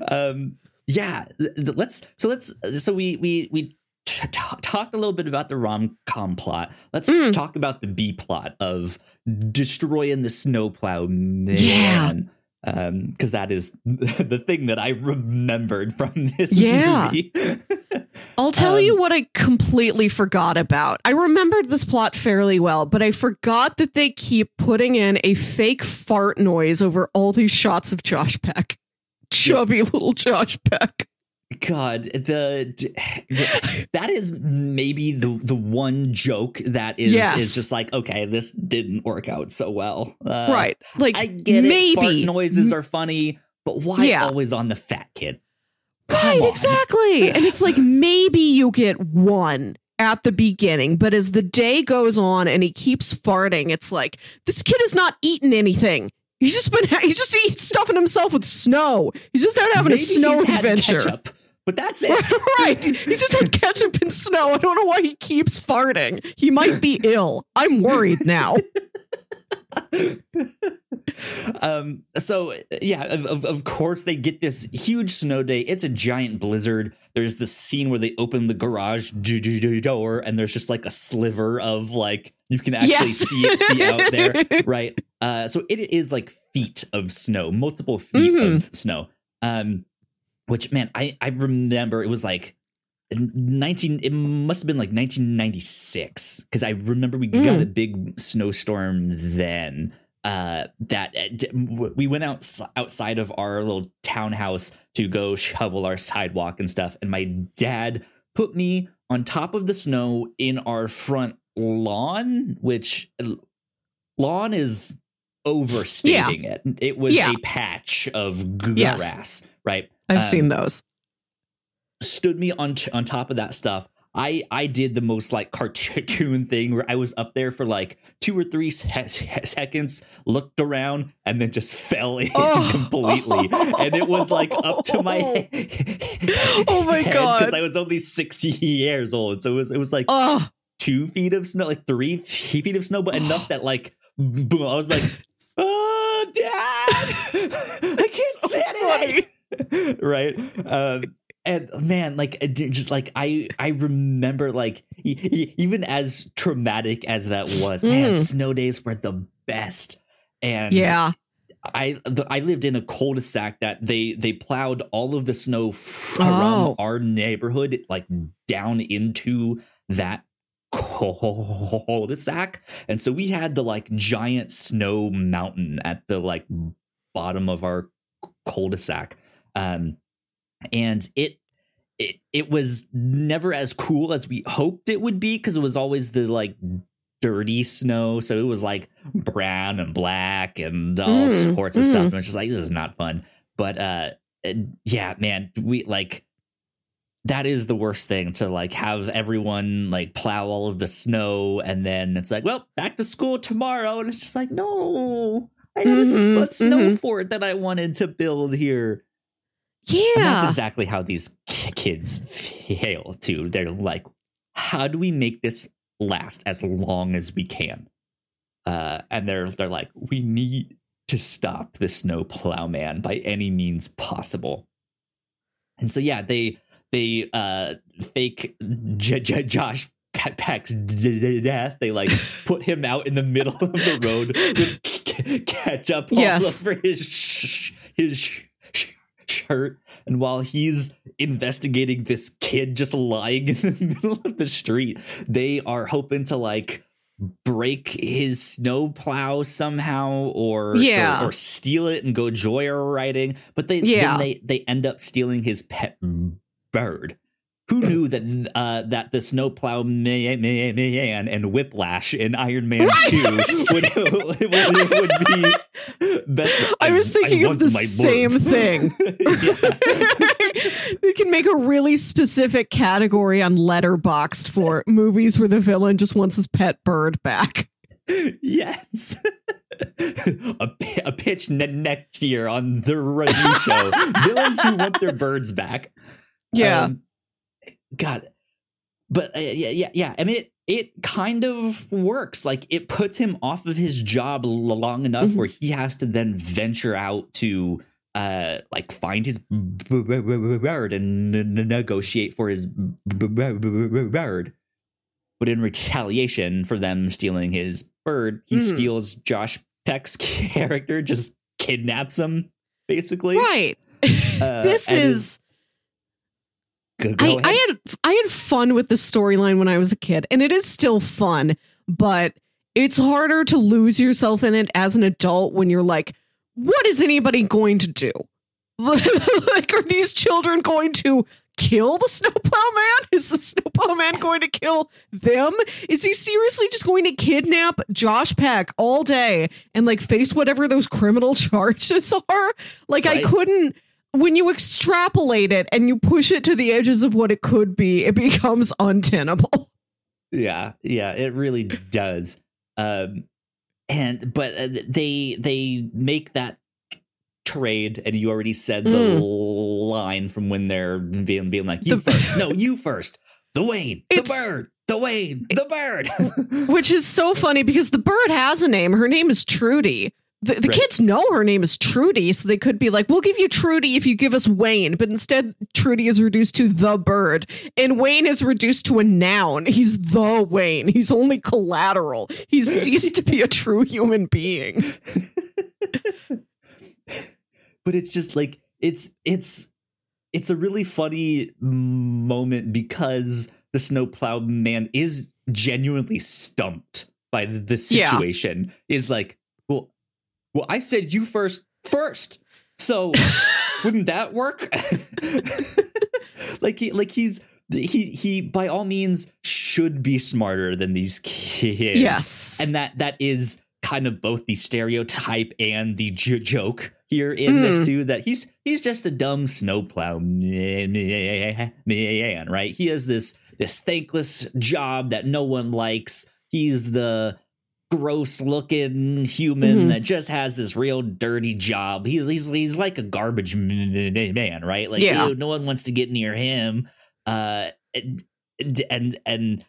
Um yeah let's so let's so we we we t- talked a little bit about the rom-com plot. Let's
Mm.
talk about the b plot of destroying the snowplow man
Yeah.
um because that is the thing that i remembered from this
Yeah.
movie
I'll tell
Um,
you what I completely forgot about. I remembered this plot fairly well, but I forgot that they keep putting in a fake fart noise over all these shots of Josh Peck. Chubby little Josh Peck.
God, the, the- that is maybe the the one joke that is
Yes.
is just like okay, this didn't work out so well. Uh,
right. Like
I get it. Fart
maybe.
noises are funny, but why
Yeah.
always on the fat kid?
Right,
on.
exactly. and it's like maybe you get one at the beginning, but as the day goes on and he keeps farting, it's like this kid has not eaten anything. He's just been he's just eating stuffing himself with snow. He's just out having
Maybe
a snow
he's had
adventure.
ketchup, but that's it.
right. He just had ketchup and snow. I don't know why he keeps farting. He might be ill. I'm worried now.
um so yeah of, of, course they get this huge snow day it's a giant blizzard there's this scene where they open the garage door and there's just like a sliver of like you can actually
Yes.
see it see out there right uh so it is like feet of snow multiple feet
Mhm.
of snow um which man i i remember it was like 19 it must have been like 1996 because i remember we got
Mm.
a big snowstorm then uh that uh, we went out outside of our little townhouse to go shovel our sidewalk and stuff and my dad put me on top of the snow in our front lawn which lawn is overstating it it was
Yeah.
a patch of grass
Yes.
Right
I've
Um,
seen those.
stood me on t- on top of that stuff. I I did the most like cartoon thing where I was up there for like two or three se- seconds, looked around, and then just fell in
Oh.
completely. And it was like up to my
Oh my God.
because I was only sixty years old, so it was it was like two feet of snow, like three feet of snow, but enough that like boom, I was like, oh, dad, I can't
so
sit it. right. Um, and man, like just like I, I remember like e- e- even as traumatic as that was, man,
Mm.
snow days were the best. And
yeah.
I the, I lived in a cul-de-sac that they they plowed all of the snow f- around
Oh.
our neighborhood like down into that cul-de-sac and so we had the like giant snow mountain at the like bottom of our cul-de-sac um and it it, it was never as cool as we hoped it would be because it was always the like dirty snow. So it was like brown and black and all
Mm,
sorts of
mm.
stuff. And it's just like this is not fun. But uh yeah man we like that is the worst thing to like have everyone like plow all of the snow and then it's like well back to school tomorrow. And it's just like no i have a s- a,
Mhm,
snow fort that i wanted to build here and that's exactly how these kids fail too. They're like, how do we make this last as long as we can? Uh, and they're they're like, we need to stop the snow plowman by any means possible. And so yeah, they they uh fake J- J- Josh Pe- Peck's death. They like put him out in the middle of the road with k- ketchup all
Yes.
over his sh- his shirt, and while he's investigating this kid just lying in the middle of the street, they are hoping to like break his snow plow somehow or
Yeah.
or, or steal it and go joyriding but they
Yeah.
they they end up stealing his pet bird who knew that uh, that the snowplow man, man, man and Whiplash in Iron Man
Right.
2 would, would, would be best.
I was thinking of the same
bird.
thing. They can make a really specific category on Letterboxd for movies where the villain just wants his pet bird back.
yes. a, a pitch ne- next year on the review show. Villains who want their birds back.
Yeah.
Um, God, but uh, yeah, yeah, yeah, and it it kind of works. Like it puts him off of his job l- long enough
Mhm.
where he has to then venture out to uh like find his bird and n- negotiate for his bird. But in retaliation for them stealing his bird, he
Mhm.
steals Josh Peck's character, just kidnaps him, basically.
right.
Uh,
this is
Go- go
I,
ahead.
I had I had fun with the storyline when I was a kid, and it is still fun, but it's harder to lose yourself in it as an adult when you're like, what is anybody going to do? like, are these children going to kill the snowplow man? Is the snowplow man going to kill them? Is he seriously just going to kidnap Josh Peck all day and like face whatever those criminal charges are? Like, I couldn't when you extrapolate it and you push it to the edges of what it could be, it becomes untenable.
Yeah, yeah, it really does. Um, and but uh, they they make that trade, and you already said the
Mm.
line from when they're being being like, "You
The-
first, no, you first, the Wayne, the bird, the Wayne, the bird."
Which is so funny because the bird has a name. Her name is Trudy. The, the
Right.
kids know her name is Trudy, so they could be like, "We'll give you Trudy if you give us Wayne." But instead, Trudy is reduced to the bird, and Wayne is reduced to a noun. He's the Wayne. He's only collateral. He's ceased to be a true human being.
but it's just like it's it's it's a really funny moment because the snowplow man is genuinely stumped by the
Yeah.
situation is like well i said you first first. So wouldn't that work? Like he like he's he he by all means should be smarter than these kids.
Yes,
and that that is kind of both the stereotype and the j- joke here in
Mm.
this too that he's he's just a dumb snowplow man right? He has this this thankless job that no one likes. He's the gross looking human
Mhm.
that just has this real dirty job he's he's, he's like a garbage man right like
Yeah.
ew, no one wants to get near him uh and and, and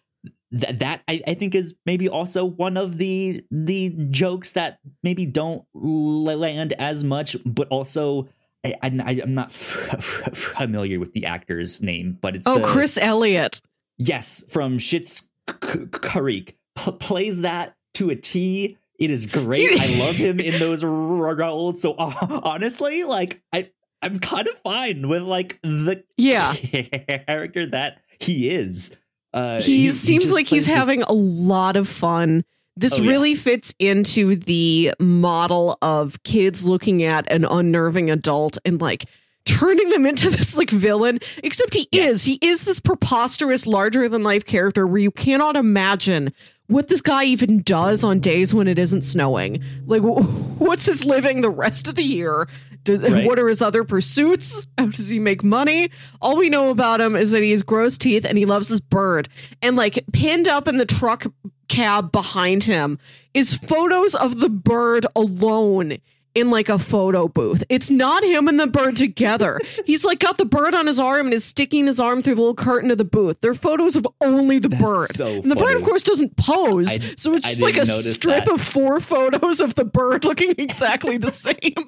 th- that I, I think is maybe also one of the the jokes that maybe don't l- land as much, but also I, I, I'm not f- familiar with the actor's name, but it's
oh,
the-
Chris Elliott.
yes from Schitt's Creek plays that to a T It is great. I love him in those roles. So uh, honestly, like I, I'm kind of fine with like the
Yeah.
character that he is. Uh,
he, seems
just
like he's
this-
having a lot of fun. This
Oh, yeah.
really fits into the model of kids looking at an unnerving adult and like turning them into this like villain. Except he
Yes.
is. He is this preposterous, larger than life character where you cannot imagine what this guy even does on days when it isn't snowing. Like, what's his living the rest of the year? Does,
Right.
What are his other pursuits? How does he make money? All we know about him is that he has gross teeth and he loves his bird. And like pinned up in the truck cab behind him is photos of the bird alone in like a photo booth. It's not him and the bird together. He's like got the bird on his arm and is sticking his arm through the little curtain of the booth. They're photos of only the
That's
bird.
so
and the bird, of course, doesn't pose.
I-
so it's just like a strip
that.
of four photos of the bird looking exactly the same.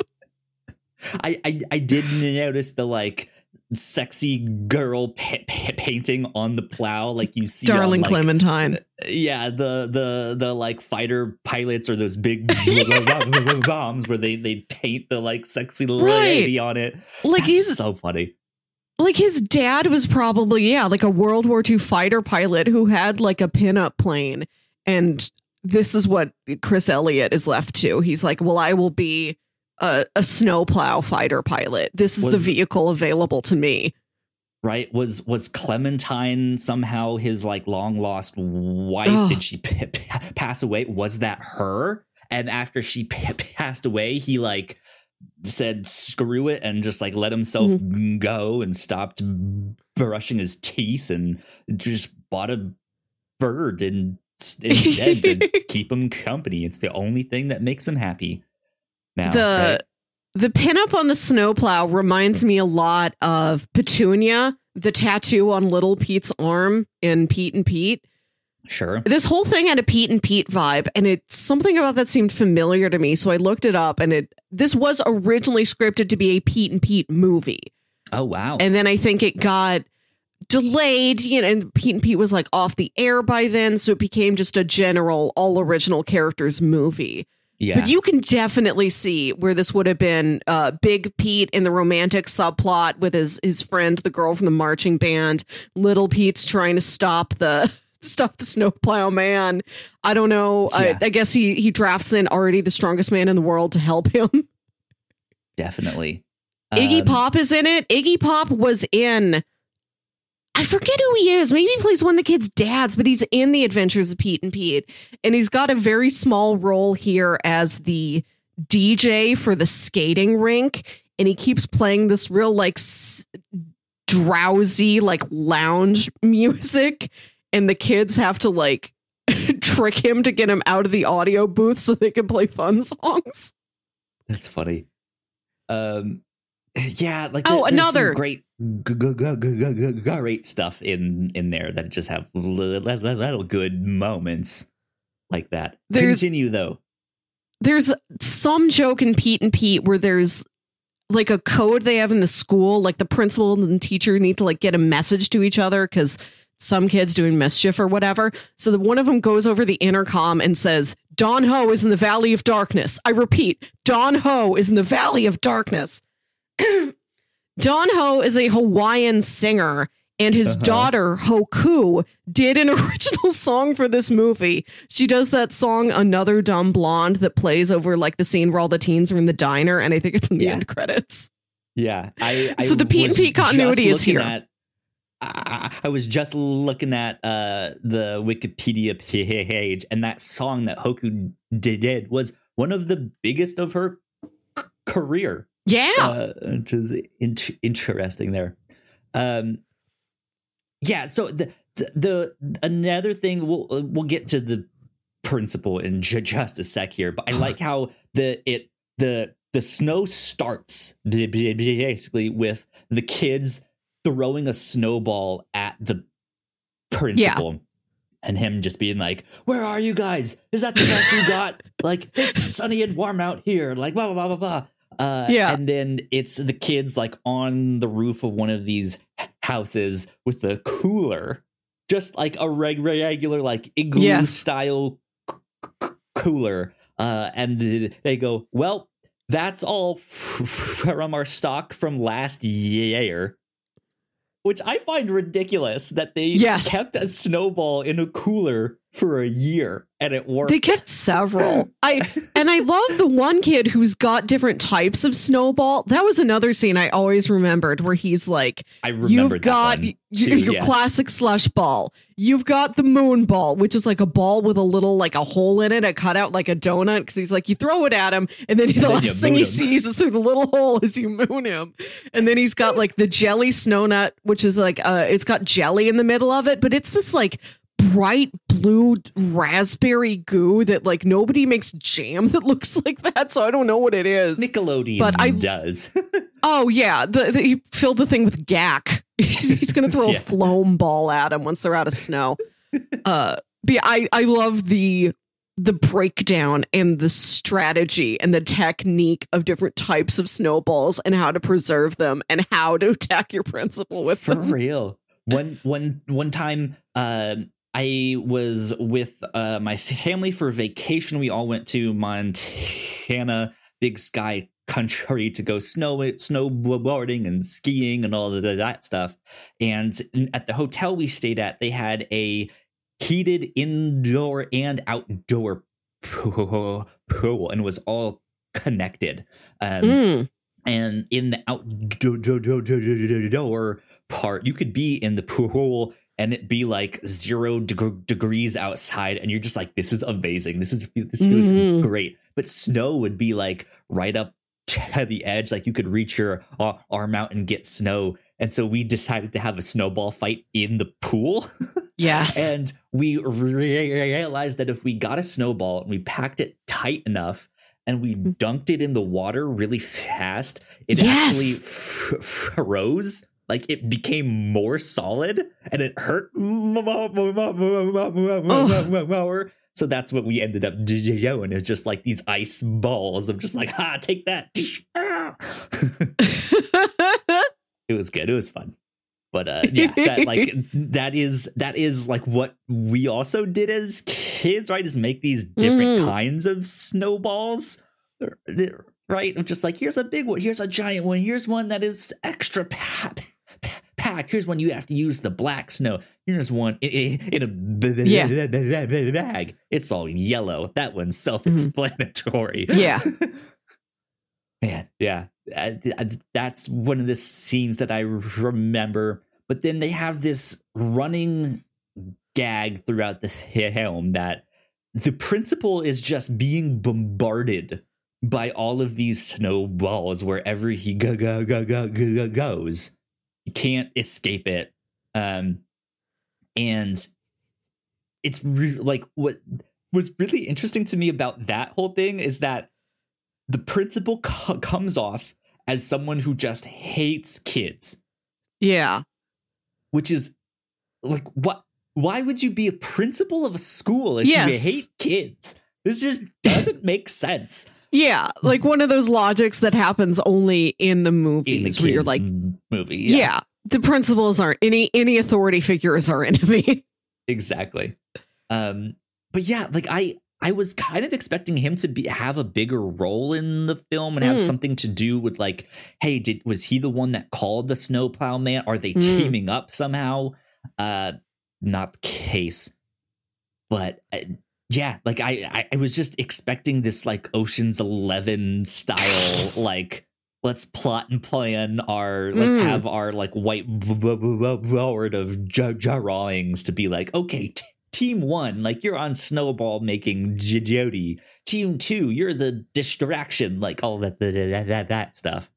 I, I I did notice the like sexy girl pa- pa- painting on the plow, like you see, on,
Darling
like,
Clementine.
Yeah, the the the like fighter pilots or those big bombs where they they paint the like sexy lady on it.
Like
That's
he's
so funny.
like his dad was probably yeah like a world war ii fighter pilot who had like a pinup plane and this is what chris elliott is left to he's like well i will be a, a snowplow fighter pilot this is the vehicle available to me
Right? Was was Clementine somehow his like long lost wife? Did she p- p- pass away? Was that her? And after she p- passed away, he like said screw it and just like let himself
Mm-hmm.
go and stopped brushing his teeth and just bought a bird and instead to keep him company. It's the only thing that makes him happy. Now,
the
right?
the pinup on the snowplow reminds me a lot of petunia the tattoo on little pete's arm in pete and pete
sure.
this whole thing had a Pete and Pete vibe, and it's something about that seemed familiar to me. So I looked it up, and it this was originally scripted to be a Pete and Pete movie,
Oh wow.
and then I think it got delayed. You know, and Pete and Pete was like off the air by then, so it became just a general all original characters movie.
Yeah.
But you can definitely see where this would have been uh, Big Pete in the romantic subplot with his his friend, the girl from the marching band. Little Pete's trying to stop the stop the snowplow man. I don't know.
Yeah.
I, I guess he he drafts in already the strongest man in the world to help him.
Definitely.
Iggy
Um,
Pop is in it. Iggy Pop was in. I forget who he is. Maybe he plays one of the kids' dads, but he's in the Adventures of Pete and Pete, and he's got a very small role here as the DJ for the skating rink, and he keeps playing this real like s- drowsy like lounge music, and the kids have to like trick him to get him out of the audio booth so they can play fun songs.
That's funny. Um, yeah, like
Oh,
there- there's some
another.
great, great stuff in in there that just have li- li- li- little good moments like that.
There's-
Continue though.
there's some joke in Pete and Pete where there's like a code they have in the school, like the principal and teacher need to like get a message to each other because some kids doing mischief or whatever. So that one of them goes over the intercom and says, Don Ho is in the Valley of Darkness. I repeat, Don Ho is in the Valley of Darkness. Don Ho is a Hawaiian singer, and his
Uh-huh.
daughter, Hoku, did an original song for this movie. She does that song, Another Dumb Blonde, that plays over like the scene where all the teens are in the diner, and I think it's in the
Yeah.
end credits.
Yeah, I. I
So the Pete and Pete continuity is here.
At, I, I was just looking at uh, the Wikipedia page, and that song that Hoku did, did was one of the biggest of her c- career.
Yeah.
uh, which is in- interesting there. Um, yeah. So the, the the another thing we'll we'll get to the principle in ju- just a sec here, but I like how the it the the snow starts basically with the kids throwing a snowball at the principal. And him just being like, "Where are you guys? Is that the best you got? Like, it's sunny and warm out here. Like, blah blah blah blah blah." Uh,
Yeah.
And then it's the kids like on the roof of one of these houses with the cooler, just like a reg- regular like igloo
Yeah.
style c- c- cooler. Uh, and th- they go, well, that's all from our stock from last year. Which I find ridiculous that they
Yes.
kept a snowball in a cooler for a year and it worked.
They get several. I and I love the one kid who's got different types of snowball. That was another scene I always remembered where he's like,
I remember
"You've got
too,
your
yeah.
classic slush ball. You've got the moon ball, which is like a ball with a little like a hole in it, a cutout like a donut." Because he's like, you throw it at him, and then the last thing he
him.
sees is through the little hole as you moon him. And then he's got like the jelly snow nut, which is like uh, it's got jelly in the middle of it, but it's this like bright blue raspberry goo that like nobody makes jam that looks like that so i don't know what it is
Nickelodeon
But I-
does.
oh yeah the, the, he filled the thing with Gak he's, he's gonna throw
Yeah.
a foam ball at him once they're out of snow uh but yeah, i i love the the breakdown and the strategy and the technique of different types of snowballs and how to preserve them and how to attack your principal with them.
For
them
real. One one one time um I was with uh my family for vacation. We all went to Montana, Big Sky country to go snow snowboarding and skiing and all of that stuff. And at the hotel we stayed at, they had a heated indoor and outdoor pool, pool and it was all connected. Um,
Mm.
and in the outdoor part, you could be in the pool and it be like zero deg- degrees outside, and you're just like, "This is amazing. This is this feels
Mhm.
great." But snow would be like right up to the edge, like you could reach your uh, arm out and get snow. And so we decided to have a snowball fight in the pool.
yes
And we realized that if we got a snowball and we packed it tight enough and we dunked it in the water really fast, it
Yes.
actually f- froze. Like it became more solid and it hurt. So that's what we ended up doing. It's just like these ice balls of just like, ha, take that. it was good. It was fun. But uh yeah, that like that is that is like what we also did as kids, right? Is make these different
Mm.
kinds of snowballs. Right? Just like here's a big one, here's a giant one, here's one that is extra pa- pa- packed. Here's one you have to use the black snow. Here's one in, in in a
Yeah.
bag. It's all yellow. That one's mm-hmm. self-explanatory.
Yeah.
Man, yeah, th- that's one of the scenes that I remember. But then they have this running gag throughout the film that the principal is just being bombarded by all of these snowballs wherever he go, go, go, go, go, go- goes. Can't escape it. Um, and it's re- like what was really interesting to me about that whole thing is that the principal co- comes off as someone who just hates kids,
yeah
which is like what? Why would you be a principal of a school if
Yes.
you hate kids? This just doesn't make sense.
Yeah, like one of those logics that happens only in the
in the
movies where you're like,
movie.
yeah. the principals aren't any any authority figure is our enemy.
exactly. Um, but yeah, like I I was kind of expecting him to be have a bigger role in the film and have
Mm.
something to do with like, hey, did was he the one that called the snowplow man? Are they
Mm.
teaming up somehow? Uh, not the case. But uh, yeah, like I, I I was just expecting this like Ocean's Eleven style like. Let's plot and plan our. Let's
Mm.
have our like white board of drawings to be like, okay, t- team one, like you're on snowball making J- Jody. Team two, you're the distraction, like all that that that, that, stuff.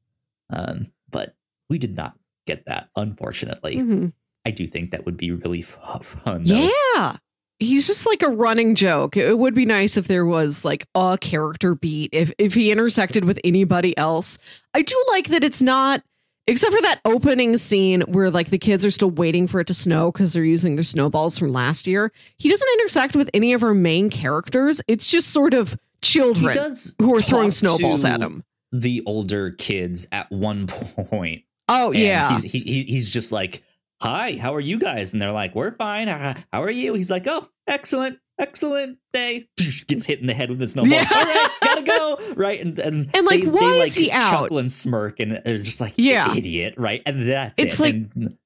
Um, but we did not get that, unfortunately.
Mhm.
I do think that would be really f- fun. Though.
Yeah. He's just like a running joke. It would be nice if there was like a character beat if if he intersected with anybody else. I do like that it's not except for that opening scene where like the kids are still waiting for it to snow because they're using their snowballs from last year. He doesn't intersect with any of our main characters. It's just sort of children
does
who are throwing snowballs at him.
The older kids at one point.
Oh yeah.
he's he, he- he's just like hi, how are you guys? And they're like, we're fine. How are you? He's like, oh, excellent, excellent day. Gets hit in the head with the snowball.
Yeah.
All right, gotta go. Right. And, and,
And, like,
they,
why
they,
is
like,
he out?
Chuckle and smirk and uh, they're just like,
Yeah.
idiot. Right. And that's
It's
it.
like-
And- mm,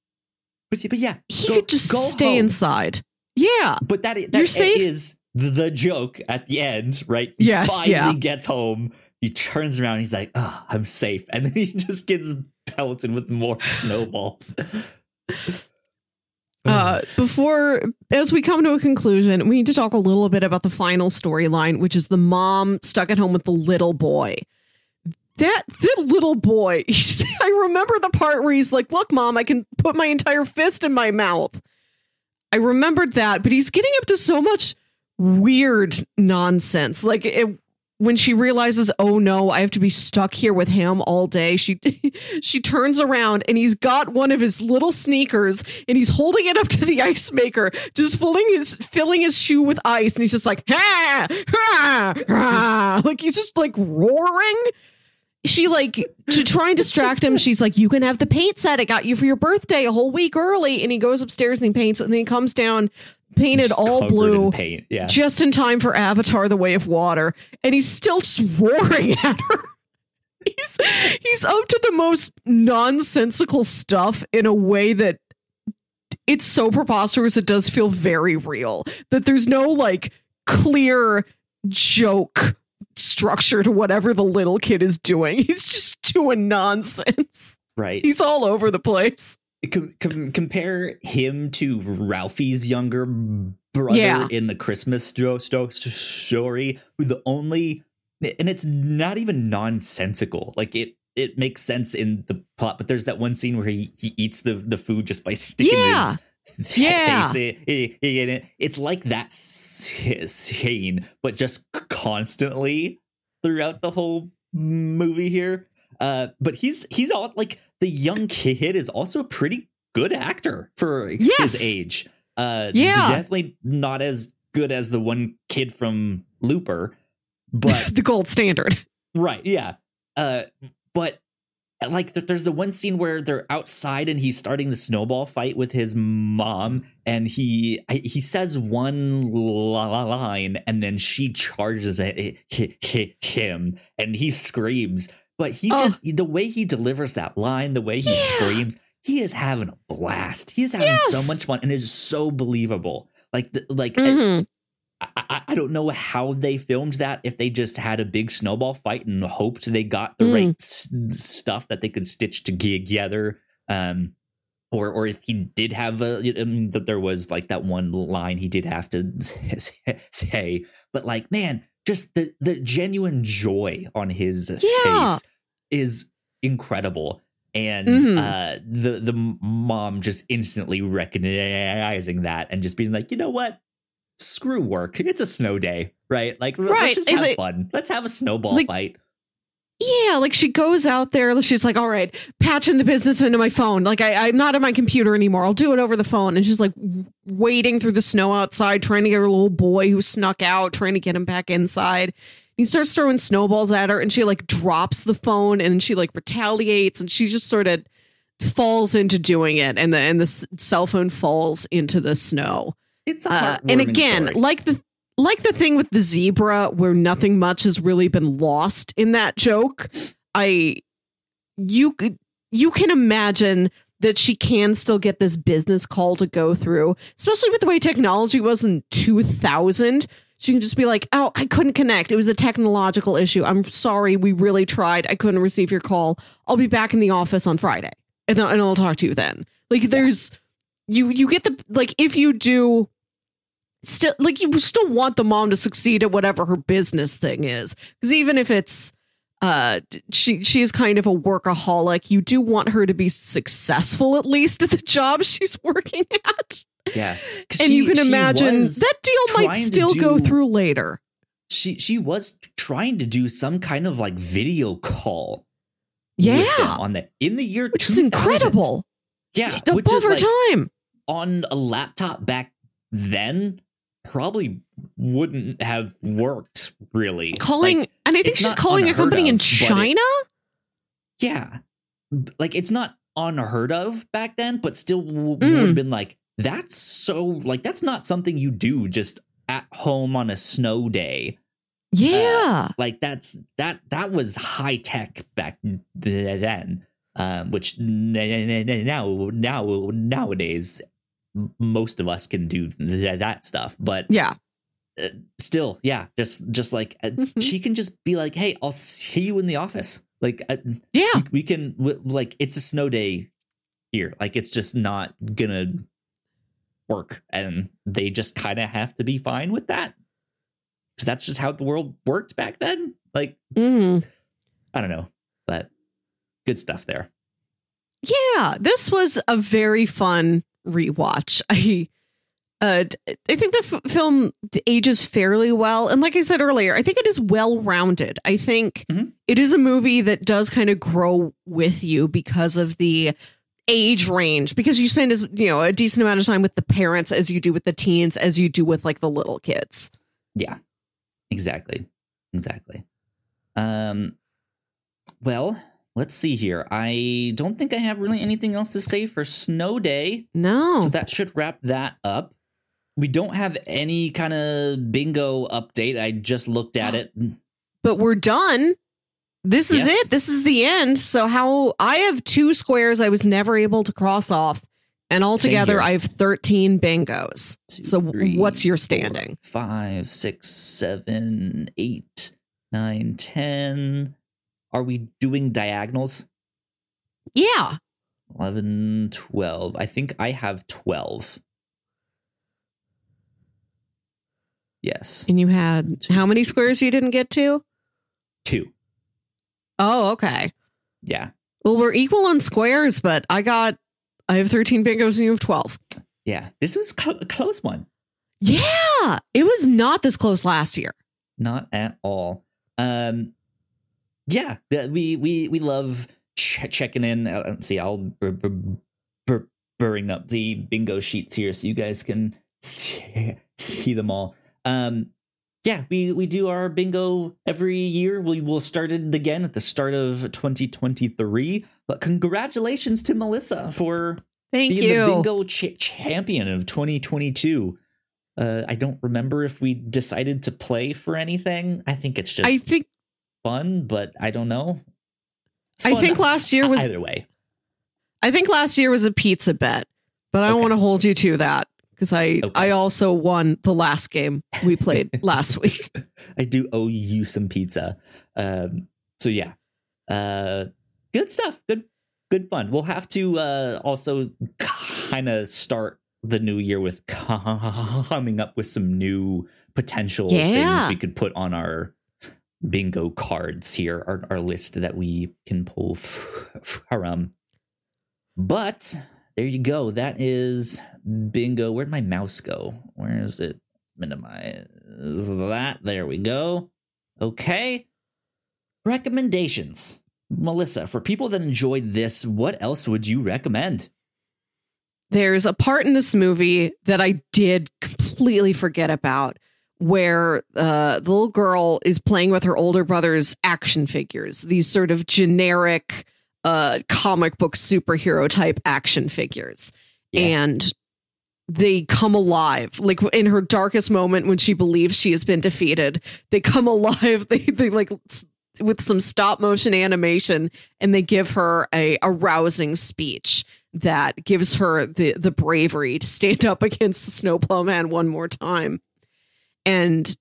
but, but yeah,
He
go-
could just
go
stay
home.
inside. Yeah.
But that, that
You're safe.
is the joke at the end, right? He
Yes,
finally
yeah.
gets home. He turns around. He's like, "Oh, I'm safe," and then he just gets pelted with more snowballs.
Uh, before, as we come to a conclusion, we need to talk a little bit about the final storyline, which is the mom stuck at home with the little boy. That that little boy, I remember the part where he's like, "Look, mom, I can put my entire fist in my mouth." I remembered that, but he's getting up to so much weird nonsense. Like it, when she realizes, "Oh no, I have to be stuck here with him all day," she she turns around and he's got one of his little sneakers and he's holding it up to the ice maker, just filling his filling his shoe with ice, and he's just like, ha, ha, ha. like he's just like roaring. She like to try and distract him. She's like, "You can have the paint set I got you for your birthday a whole week early." And he goes upstairs and he paints, and then he comes down painted
Just
all blue
paint. Yeah,
just in time for Avatar: The Way of Water, and he's still just roaring at her. He's he's up to the most nonsensical stuff in a way that it's so preposterous it does feel very real. That there's no like clear joke structure to whatever the little kid is doing. He's just doing nonsense.
right.
He's all over the place.
Com- com- compare him to Ralphie's younger brother
Yeah.
in the Christmas sto- sto- story, who the only and it's not even nonsensical. Like it it makes sense in the plot, but there's that one scene where he, he eats the the food just by sticking
Yeah.
his
Yeah.
face in, it. It's like that scene, but just constantly throughout the whole movie here. Uh, but he's he's all like the young kid is also a pretty good actor for
Yes.
his age. Uh,
Yeah.
definitely not as good as the one kid from Looper, but
the gold standard.
right, yeah. Uh, but like th- there's the one scene where they're outside and he's starting the snowball fight with his mom and he I, he says one line and then she charges at hi- hi- him and he screams but he
Oh.
just the way he delivers that line the way he
Yeah.
screams he is having a blast he is having
Yes.
so much fun and it is so believable like the, like
Mhm.
I, I, I don't know how they filmed that if they just had a big snowball fight and hoped they got the
Mm.
right s- stuff that they could stitch together um or or if he did have a I mean, that there was like that one line he did have to say but like man just the the genuine joy on his
Yeah.
face is incredible and
Mhm.
uh the the mom just instantly recognizing that and just being like you know what screw work it's a snow day right like
Right,
let's just
and
have
they-
fun let's have a snowball
like-
fight
Yeah, like she goes out there. She's like, "All right, patching the business into my phone. Like I, I'm not on my computer anymore. I'll do it over the phone." And she's like wading through the snow outside, trying to get her little boy who snuck out, trying to get him back inside. He starts throwing snowballs at her, and she like drops the phone, and she like retaliates, and she just sort of falls into doing it, and the and the s- cell phone falls into the snow.
it's
Uh, and again,
story.
like the like the thing with the zebra, where nothing much has really been lost in that joke. I you you can imagine that she can still get this business call to go through, especially with the way technology was in two thousand. She can just be like, "Oh, I couldn't connect. It was a technological issue. I'm sorry. We really tried. I couldn't receive your call. I'll be back in the office on Friday, and I'll, and I'll talk to you then." Like, there's you you get the like if you do still like you still want the mom to succeed at whatever her business thing is because even if it's uh she she is kind of a workaholic you do want her to be successful at least at the job she's working at
yeah.
And
she-
you can imagine that deal might still go through later.
She she was trying to do some kind of like video call
yeah.
on the in the year
which is incredible.
Yeah
above
is
her
like
time.
on a laptop back then probably wouldn't have worked really.
Calling
Like,
and i think she's calling a company in
of, it-
china?
Yeah. Like it's not unheard of back then, but still w-
Mm.
would have been like, that's so like that's not something you do just at home on a snow day.
Yeah.
Like that's that that was high tech back then. Um, which now now nowadays most of us can do th- that stuff, but
yeah.
uh, still, yeah, just just like uh,
Mhm.
she can just be like, "Hey, I'll see you in the office." Like uh,
Yeah.
we, we can w- like it's a snow day here. Like it's just not gonna work, and they just kind of have to be fine with that because that's just how the world worked back then. Like
Mm.
I don't know, but good stuff there.
Yeah, this was a very fun rewatch. I uh I think the f- film ages fairly well and like I said earlier, I think it is well-rounded. I think
Mhm.
it is a movie that does kind of grow with you because of the age range because you spend as you know a decent amount of time with the parents as you do with the teens as you do with like the little kids.
Yeah, exactly, exactly. Um, well, let's see here. I don't think I have really anything else to say for Snow Day.
No.
So that should wrap that up. We don't have any kind of bingo update. I just looked at it.
but we're done. This is
Yes.
it. This is the end. So how I have two squares I was never able to cross off, and altogether. I have thirteen bingos.
Two,
So
three,
what's your
four,
standing?
Five, six, seven, eight, nine, ten. Are we doing diagonals?
Yeah,
11, 12. I think I have 12. Yes.
and you had how many squares you didn't get to?
Two.
Oh, okay.
Yeah.
Well, we're equal on squares, but I got I have thirteen bingos and you have twelve.
Yeah. This was cl- a close one.
Yeah, it was not this close last year.
Not at all. Um, yeah, that we we we love ch- checking in. Uh, let's see, I'll bur- bur- bur- bring up the bingo sheets here so you guys can see, see them all. Um, yeah, we we do our bingo every year. We will start it again at the start of 2023. But congratulations to Melissa for
Thank
being
you.
the bingo ch- champion of 2022. Uh, I don't remember if we decided to play for anything. I think it's just
I think
fun, but I don't know.
I think last year was
either way.
I think last year was a pizza bet, but I don't want to hold you to that because I
Okay.
I also won the last game we played last week.
I do owe you some pizza. Um, so yeah, uh, good stuff. Good, good fun. We'll have to uh, also kind of start the new year with coming up with some new potential
Yeah.
things we could put on our bingo cards here, our, our list that we can pull f- from. But there you go. That is bingo. Where'd my mouse go? Where is it? Minimize that. There we go. Okay. Recommendations. Melissa, for people that enjoyed this, what else would you recommend?
There's a part in this movie that I did completely forget about where uh, the little girl is playing with her older brother's action figures, these sort of generic uh, comic book superhero type action figures.
Yeah.
And they come alive. Like in her darkest moment when she believes she has been defeated, they come alive. They, they like with some stop motion animation and they give her a, a rousing speech that gives her the the bravery to stand up against the snowplow man one more time and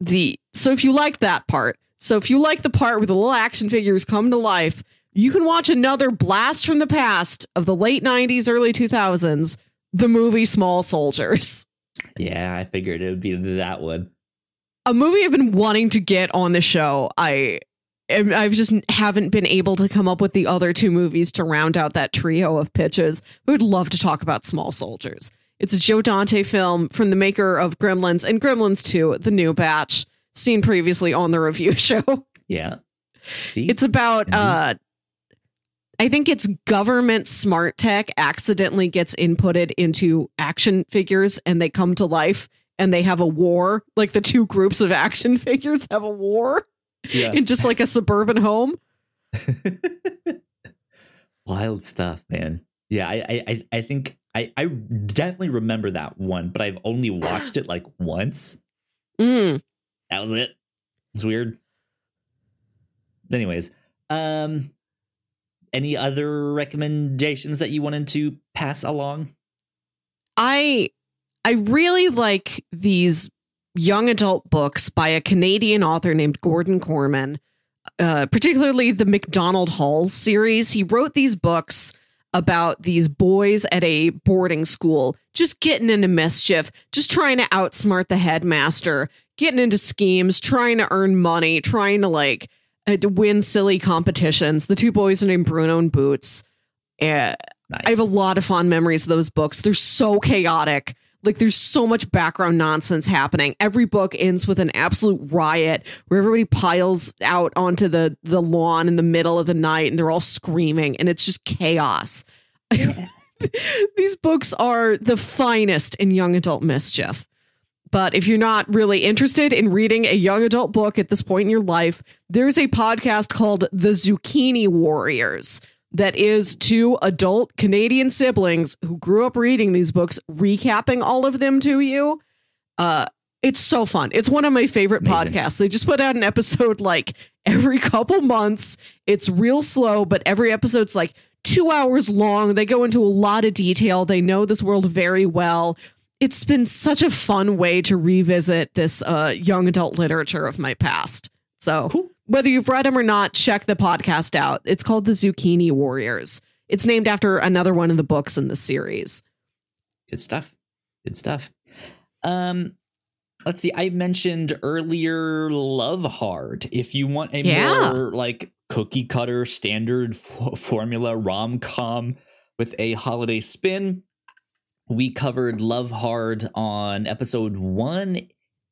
the so if you like that part so if you like the part where the little action figures come to life you can watch another blast from the past of the late 90s early 2000s the movie small soldiers
Yeah, I figured it would be that one.
a movie I've been wanting to get on the show. I I've just haven't been able to come up with the other two movies to round out that trio of pitches. We would love to talk about Small Soldiers. It's a Joe Dante film from the maker of Gremlins and Gremlins 2, the new batch, seen previously on the review show.
Yeah. See?
It's about uh I think it's government smart tech accidentally gets inputted into action figures and they come to life and they have a war. Like the two groups of action figures have a war
yeah.
in just like a suburban home.
Wild stuff, man. Yeah, I I I- think I I definitely remember that one, but I've only watched it like once.
Mm.
That was it. It's weird. Anyways, um any other recommendations that you wanted to pass along?
I I really like these young adult books by a Canadian author named Gordon Korman, uh, particularly the Macdonald Hall series. He wrote these books about these boys at a boarding school just getting into mischief, just trying to outsmart the headmaster, getting into schemes, trying to earn money, trying to like to win silly competitions. The two boys are named Bruno and Boots. Uh,
Nice.
I have a lot of fond memories of those books. They're so chaotic. Like there's so much background nonsense happening. Every book ends with an absolute riot where everybody piles out onto the the lawn in the middle of the night and they're all screaming and it's just chaos. These books are the finest in young adult mischief. But if you're not really interested in reading a young adult book at this point in your life, there's a podcast called The Zucchini Warriors that is two adult Canadian siblings who grew up reading these books, recapping all of them to you. Uh, it's so fun. It's one of my favorite
Amazing.
podcasts. They just put out an episode like every couple months. It's real slow, but every episode's like two hours long. They go into a lot of detail. They know this world very well. It's been such a fun way to revisit this uh, young adult literature of my past. So,
Cool.
whether you've read them or not, check the podcast out. It's called The Zucchini Warriors. It's named after another one of the books in the series.
Good stuff. Good stuff. Um, let's see. I mentioned earlier Love Hard. If you want a
Yeah.
more like cookie cutter standard f- formula rom com with a holiday spin, we covered Love Hard on episode one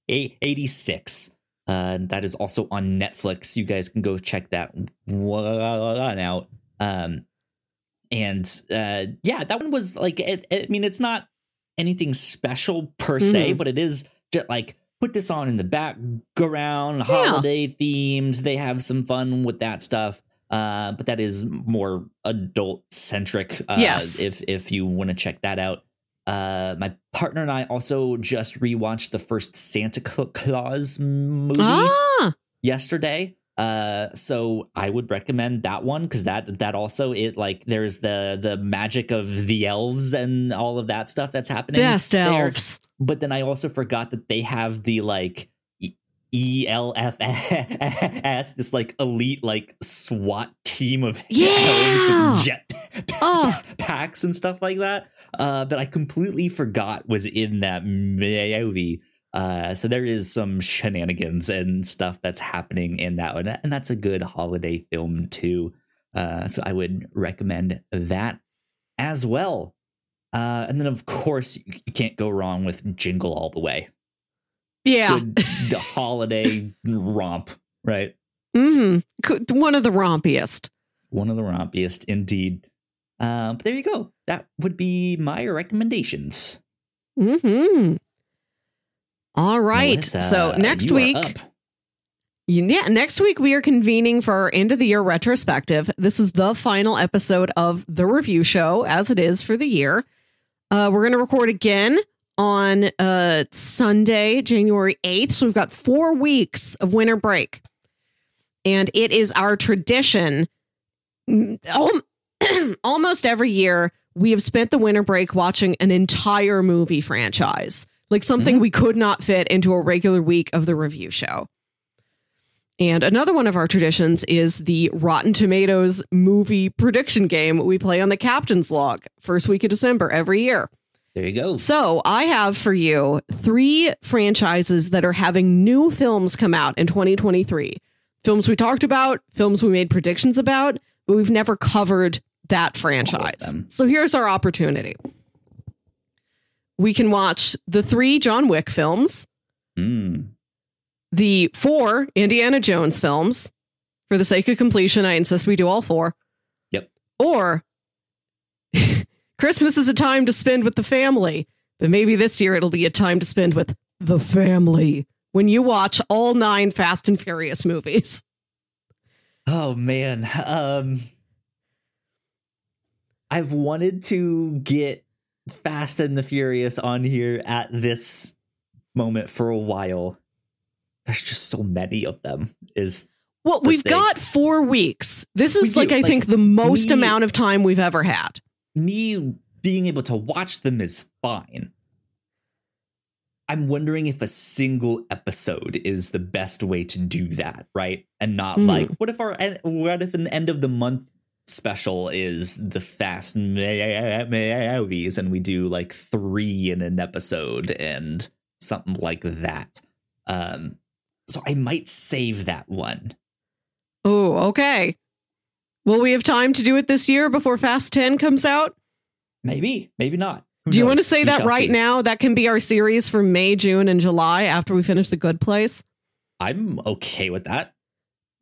eighty six. Uh, that is also on Netflix. You guys can go check that one out. Um, and uh, yeah, that one was like, it, I mean, it's not anything special per se,
Mhm.
but it is just like put this on in the background, holiday themed. They have some fun with that stuff. Uh, but that is more adult centric. Uh,
Yes.
If if you want to check that out. Uh, my partner and I also just rewatched the first Santa Claus movie
Ah,
yesterday. Uh, so I would recommend that one because that that also it like there's the the magic of the elves and all of that stuff that's happening.
best
there.
elves.
But then I also forgot that they have the like E L F S this like elite like SWAT team of
Yeah.
jet
Oh.
packs and stuff like that. Uh, that I completely forgot was in that movie. Uh, so there is some shenanigans and stuff that's happening in that one, and that's a good holiday film too. Uh, so I would recommend that as well. Uh, and then of course you can't go wrong with Jingle All the Way.
Yeah.
Good the holiday romp, right?
hmm One of the rompiest.
One of the rompiest indeed. Uh, but there you go. That would be my recommendations.
hmm All right.
Melissa,
so next week, yeah, next week we are convening for our end of the year retrospective. This is the final episode of the review show, as it is for the year. Uh, we're going to record again on uh, Sunday, January 8th. So we've got four weeks of winter break. And it is our tradition. mm, Almost every year, we have spent the winter break watching an entire movie franchise, like something we could not fit into a regular week of the review show. And another one of our traditions is the Rotten Tomatoes movie prediction game we play on the Captain's Log, first week of December every year.
There you go.
So I have for you three franchises that are having new films come out in 2023. Films we talked about, films we made predictions about, but we've never covered that franchise. So here's our opportunity. We can watch the three John Wick films,
Mm.
the four Indiana Jones films. For the sake of completion, I insist we do all four.
Yep.
Or Christmas is a time to spend with the family, but maybe this year it'll be a time to spend with the family when you watch all nine Fast and Furious movies.
Oh man. Um I've wanted to get Fast and the Furious on here at this moment for a while. There's just so many of them. Is
Well,
the
we've
thing.
got four weeks. This is
We
like
do.
I
Like,
think the most
me-
amount of time we've ever had.
Me being able to watch them is fine. I'm wondering if a single episode is the best way to do that, right? And not
Hmm.
like what if our what if an end of the month special is the fast movies and we do like 3 in an episode and something like that. Um so I might save that one.
Oh, okay. Will we have time to do it this year before Fast 10 comes out?
Maybe, maybe not. Who
Do you want to say
We
that right
see.
now? That can be our series for May, June, and July after we finish The Good Place.
I'm okay with that.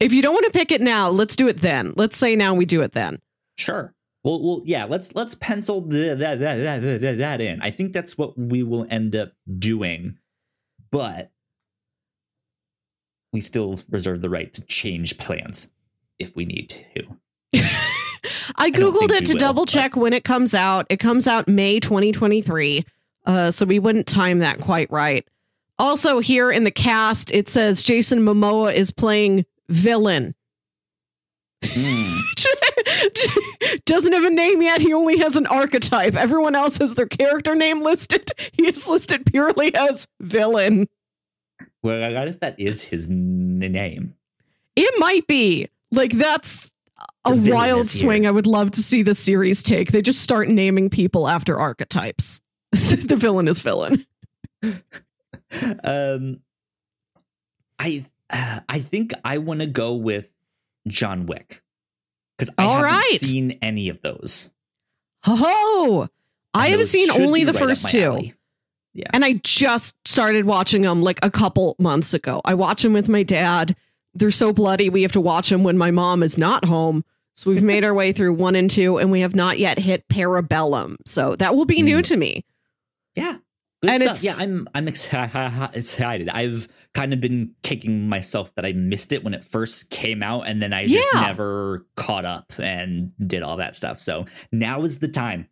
If you don't want to pick it now, let's do it then. Let's say now we do it then.
Sure. Well, well, yeah. Let's let's pencil that that that that in. I think that's what we will end up doing, but we still reserve the right to change plans if we need to.
I googled
think
it to
will,
double
but-
check when it comes out. It comes out May 2023. Uh, so we wouldn't time that quite right. Also, here in the cast, it says Jason Momoa is playing villain.
Hmm.
Doesn't have a name yet. He only has an archetype. Everyone else has their character name listed. He is listed purely as villain.
Well, what if that is his n- name?
It might be like that's a wild
is here.
swing. I would love to see the series take. They just start naming people after archetypes. the villain is villain.
Um, I uh, I think I want to go with John Wick because I
All
haven't
right.
seen any of those.
Ho ho! I have seen only the
right
first two.
alley.
And I just started watching them like a couple months ago. I watch them with my dad. They're so bloody. We have to watch them when my mom is not home. So we've made our way through one and two, and we have not yet hit Parabellum. So that will be new
Hmm.
to me.
Yeah. Good
And
stuff.
it's-
Yeah, I'm I'm excited. I've kind of been kicking myself that I missed it when it first came out, and then I just
Yeah.
never caught up and did all that stuff. So now is the time.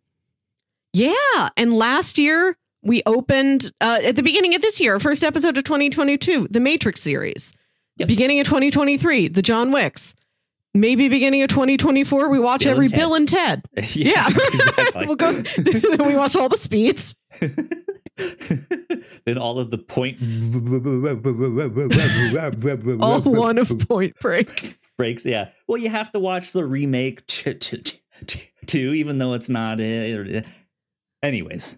Yeah. And last year, we opened uh, at the beginning of this year, first episode of 2022, the Matrix series.
Yep.
Beginning of 2023, the John Wicks. Maybe beginning of 2024, we watch
Bill
every
and
Bill and Ted. Yeah.
exactly.
we'll go, then we watch all the speeds.
then all of the point
All one of Point Break.
breaks. Yeah. Well, you have to watch the remake t- t- t- too, even though it's not. Uh, anyways,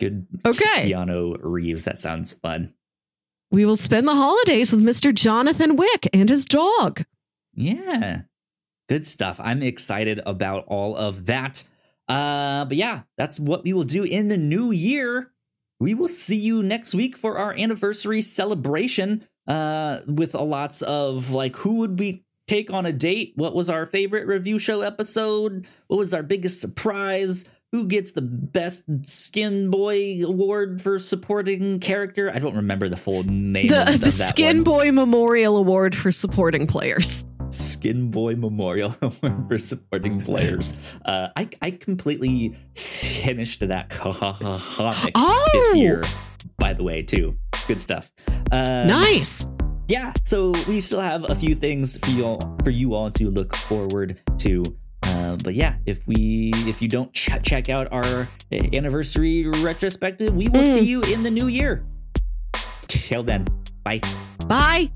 good.
Okay.
Keanu Reeves. That sounds fun.
We will spend the holidays with Mr. Jonathan Wick and his dog.
Yeah. Good stuff. I'm excited about all of that. Uh, but yeah, that's what we will do in the new year. We will see you next week for our anniversary celebration. Uh, with a lots of like, who would we take on a date? What was our favorite review show episode? What was our biggest surprise? Who gets the best Skin Boy award for supporting character? I don't remember the full name
The,
of, of
the
that
Skin
one.
Boy Memorial Award for supporting players.
Skin Boy Memorial Award for supporting players. Uh, I I completely finished that comic
Oh!
this year. By the way, too, good stuff. Um,
nice.
Yeah, so we still have a few things for you all for you all to look forward to. Uh, but yeah, if we if you don't ch- check out our anniversary retrospective, we will
Mm.
see you in the new year. Till then, bye.
Bye.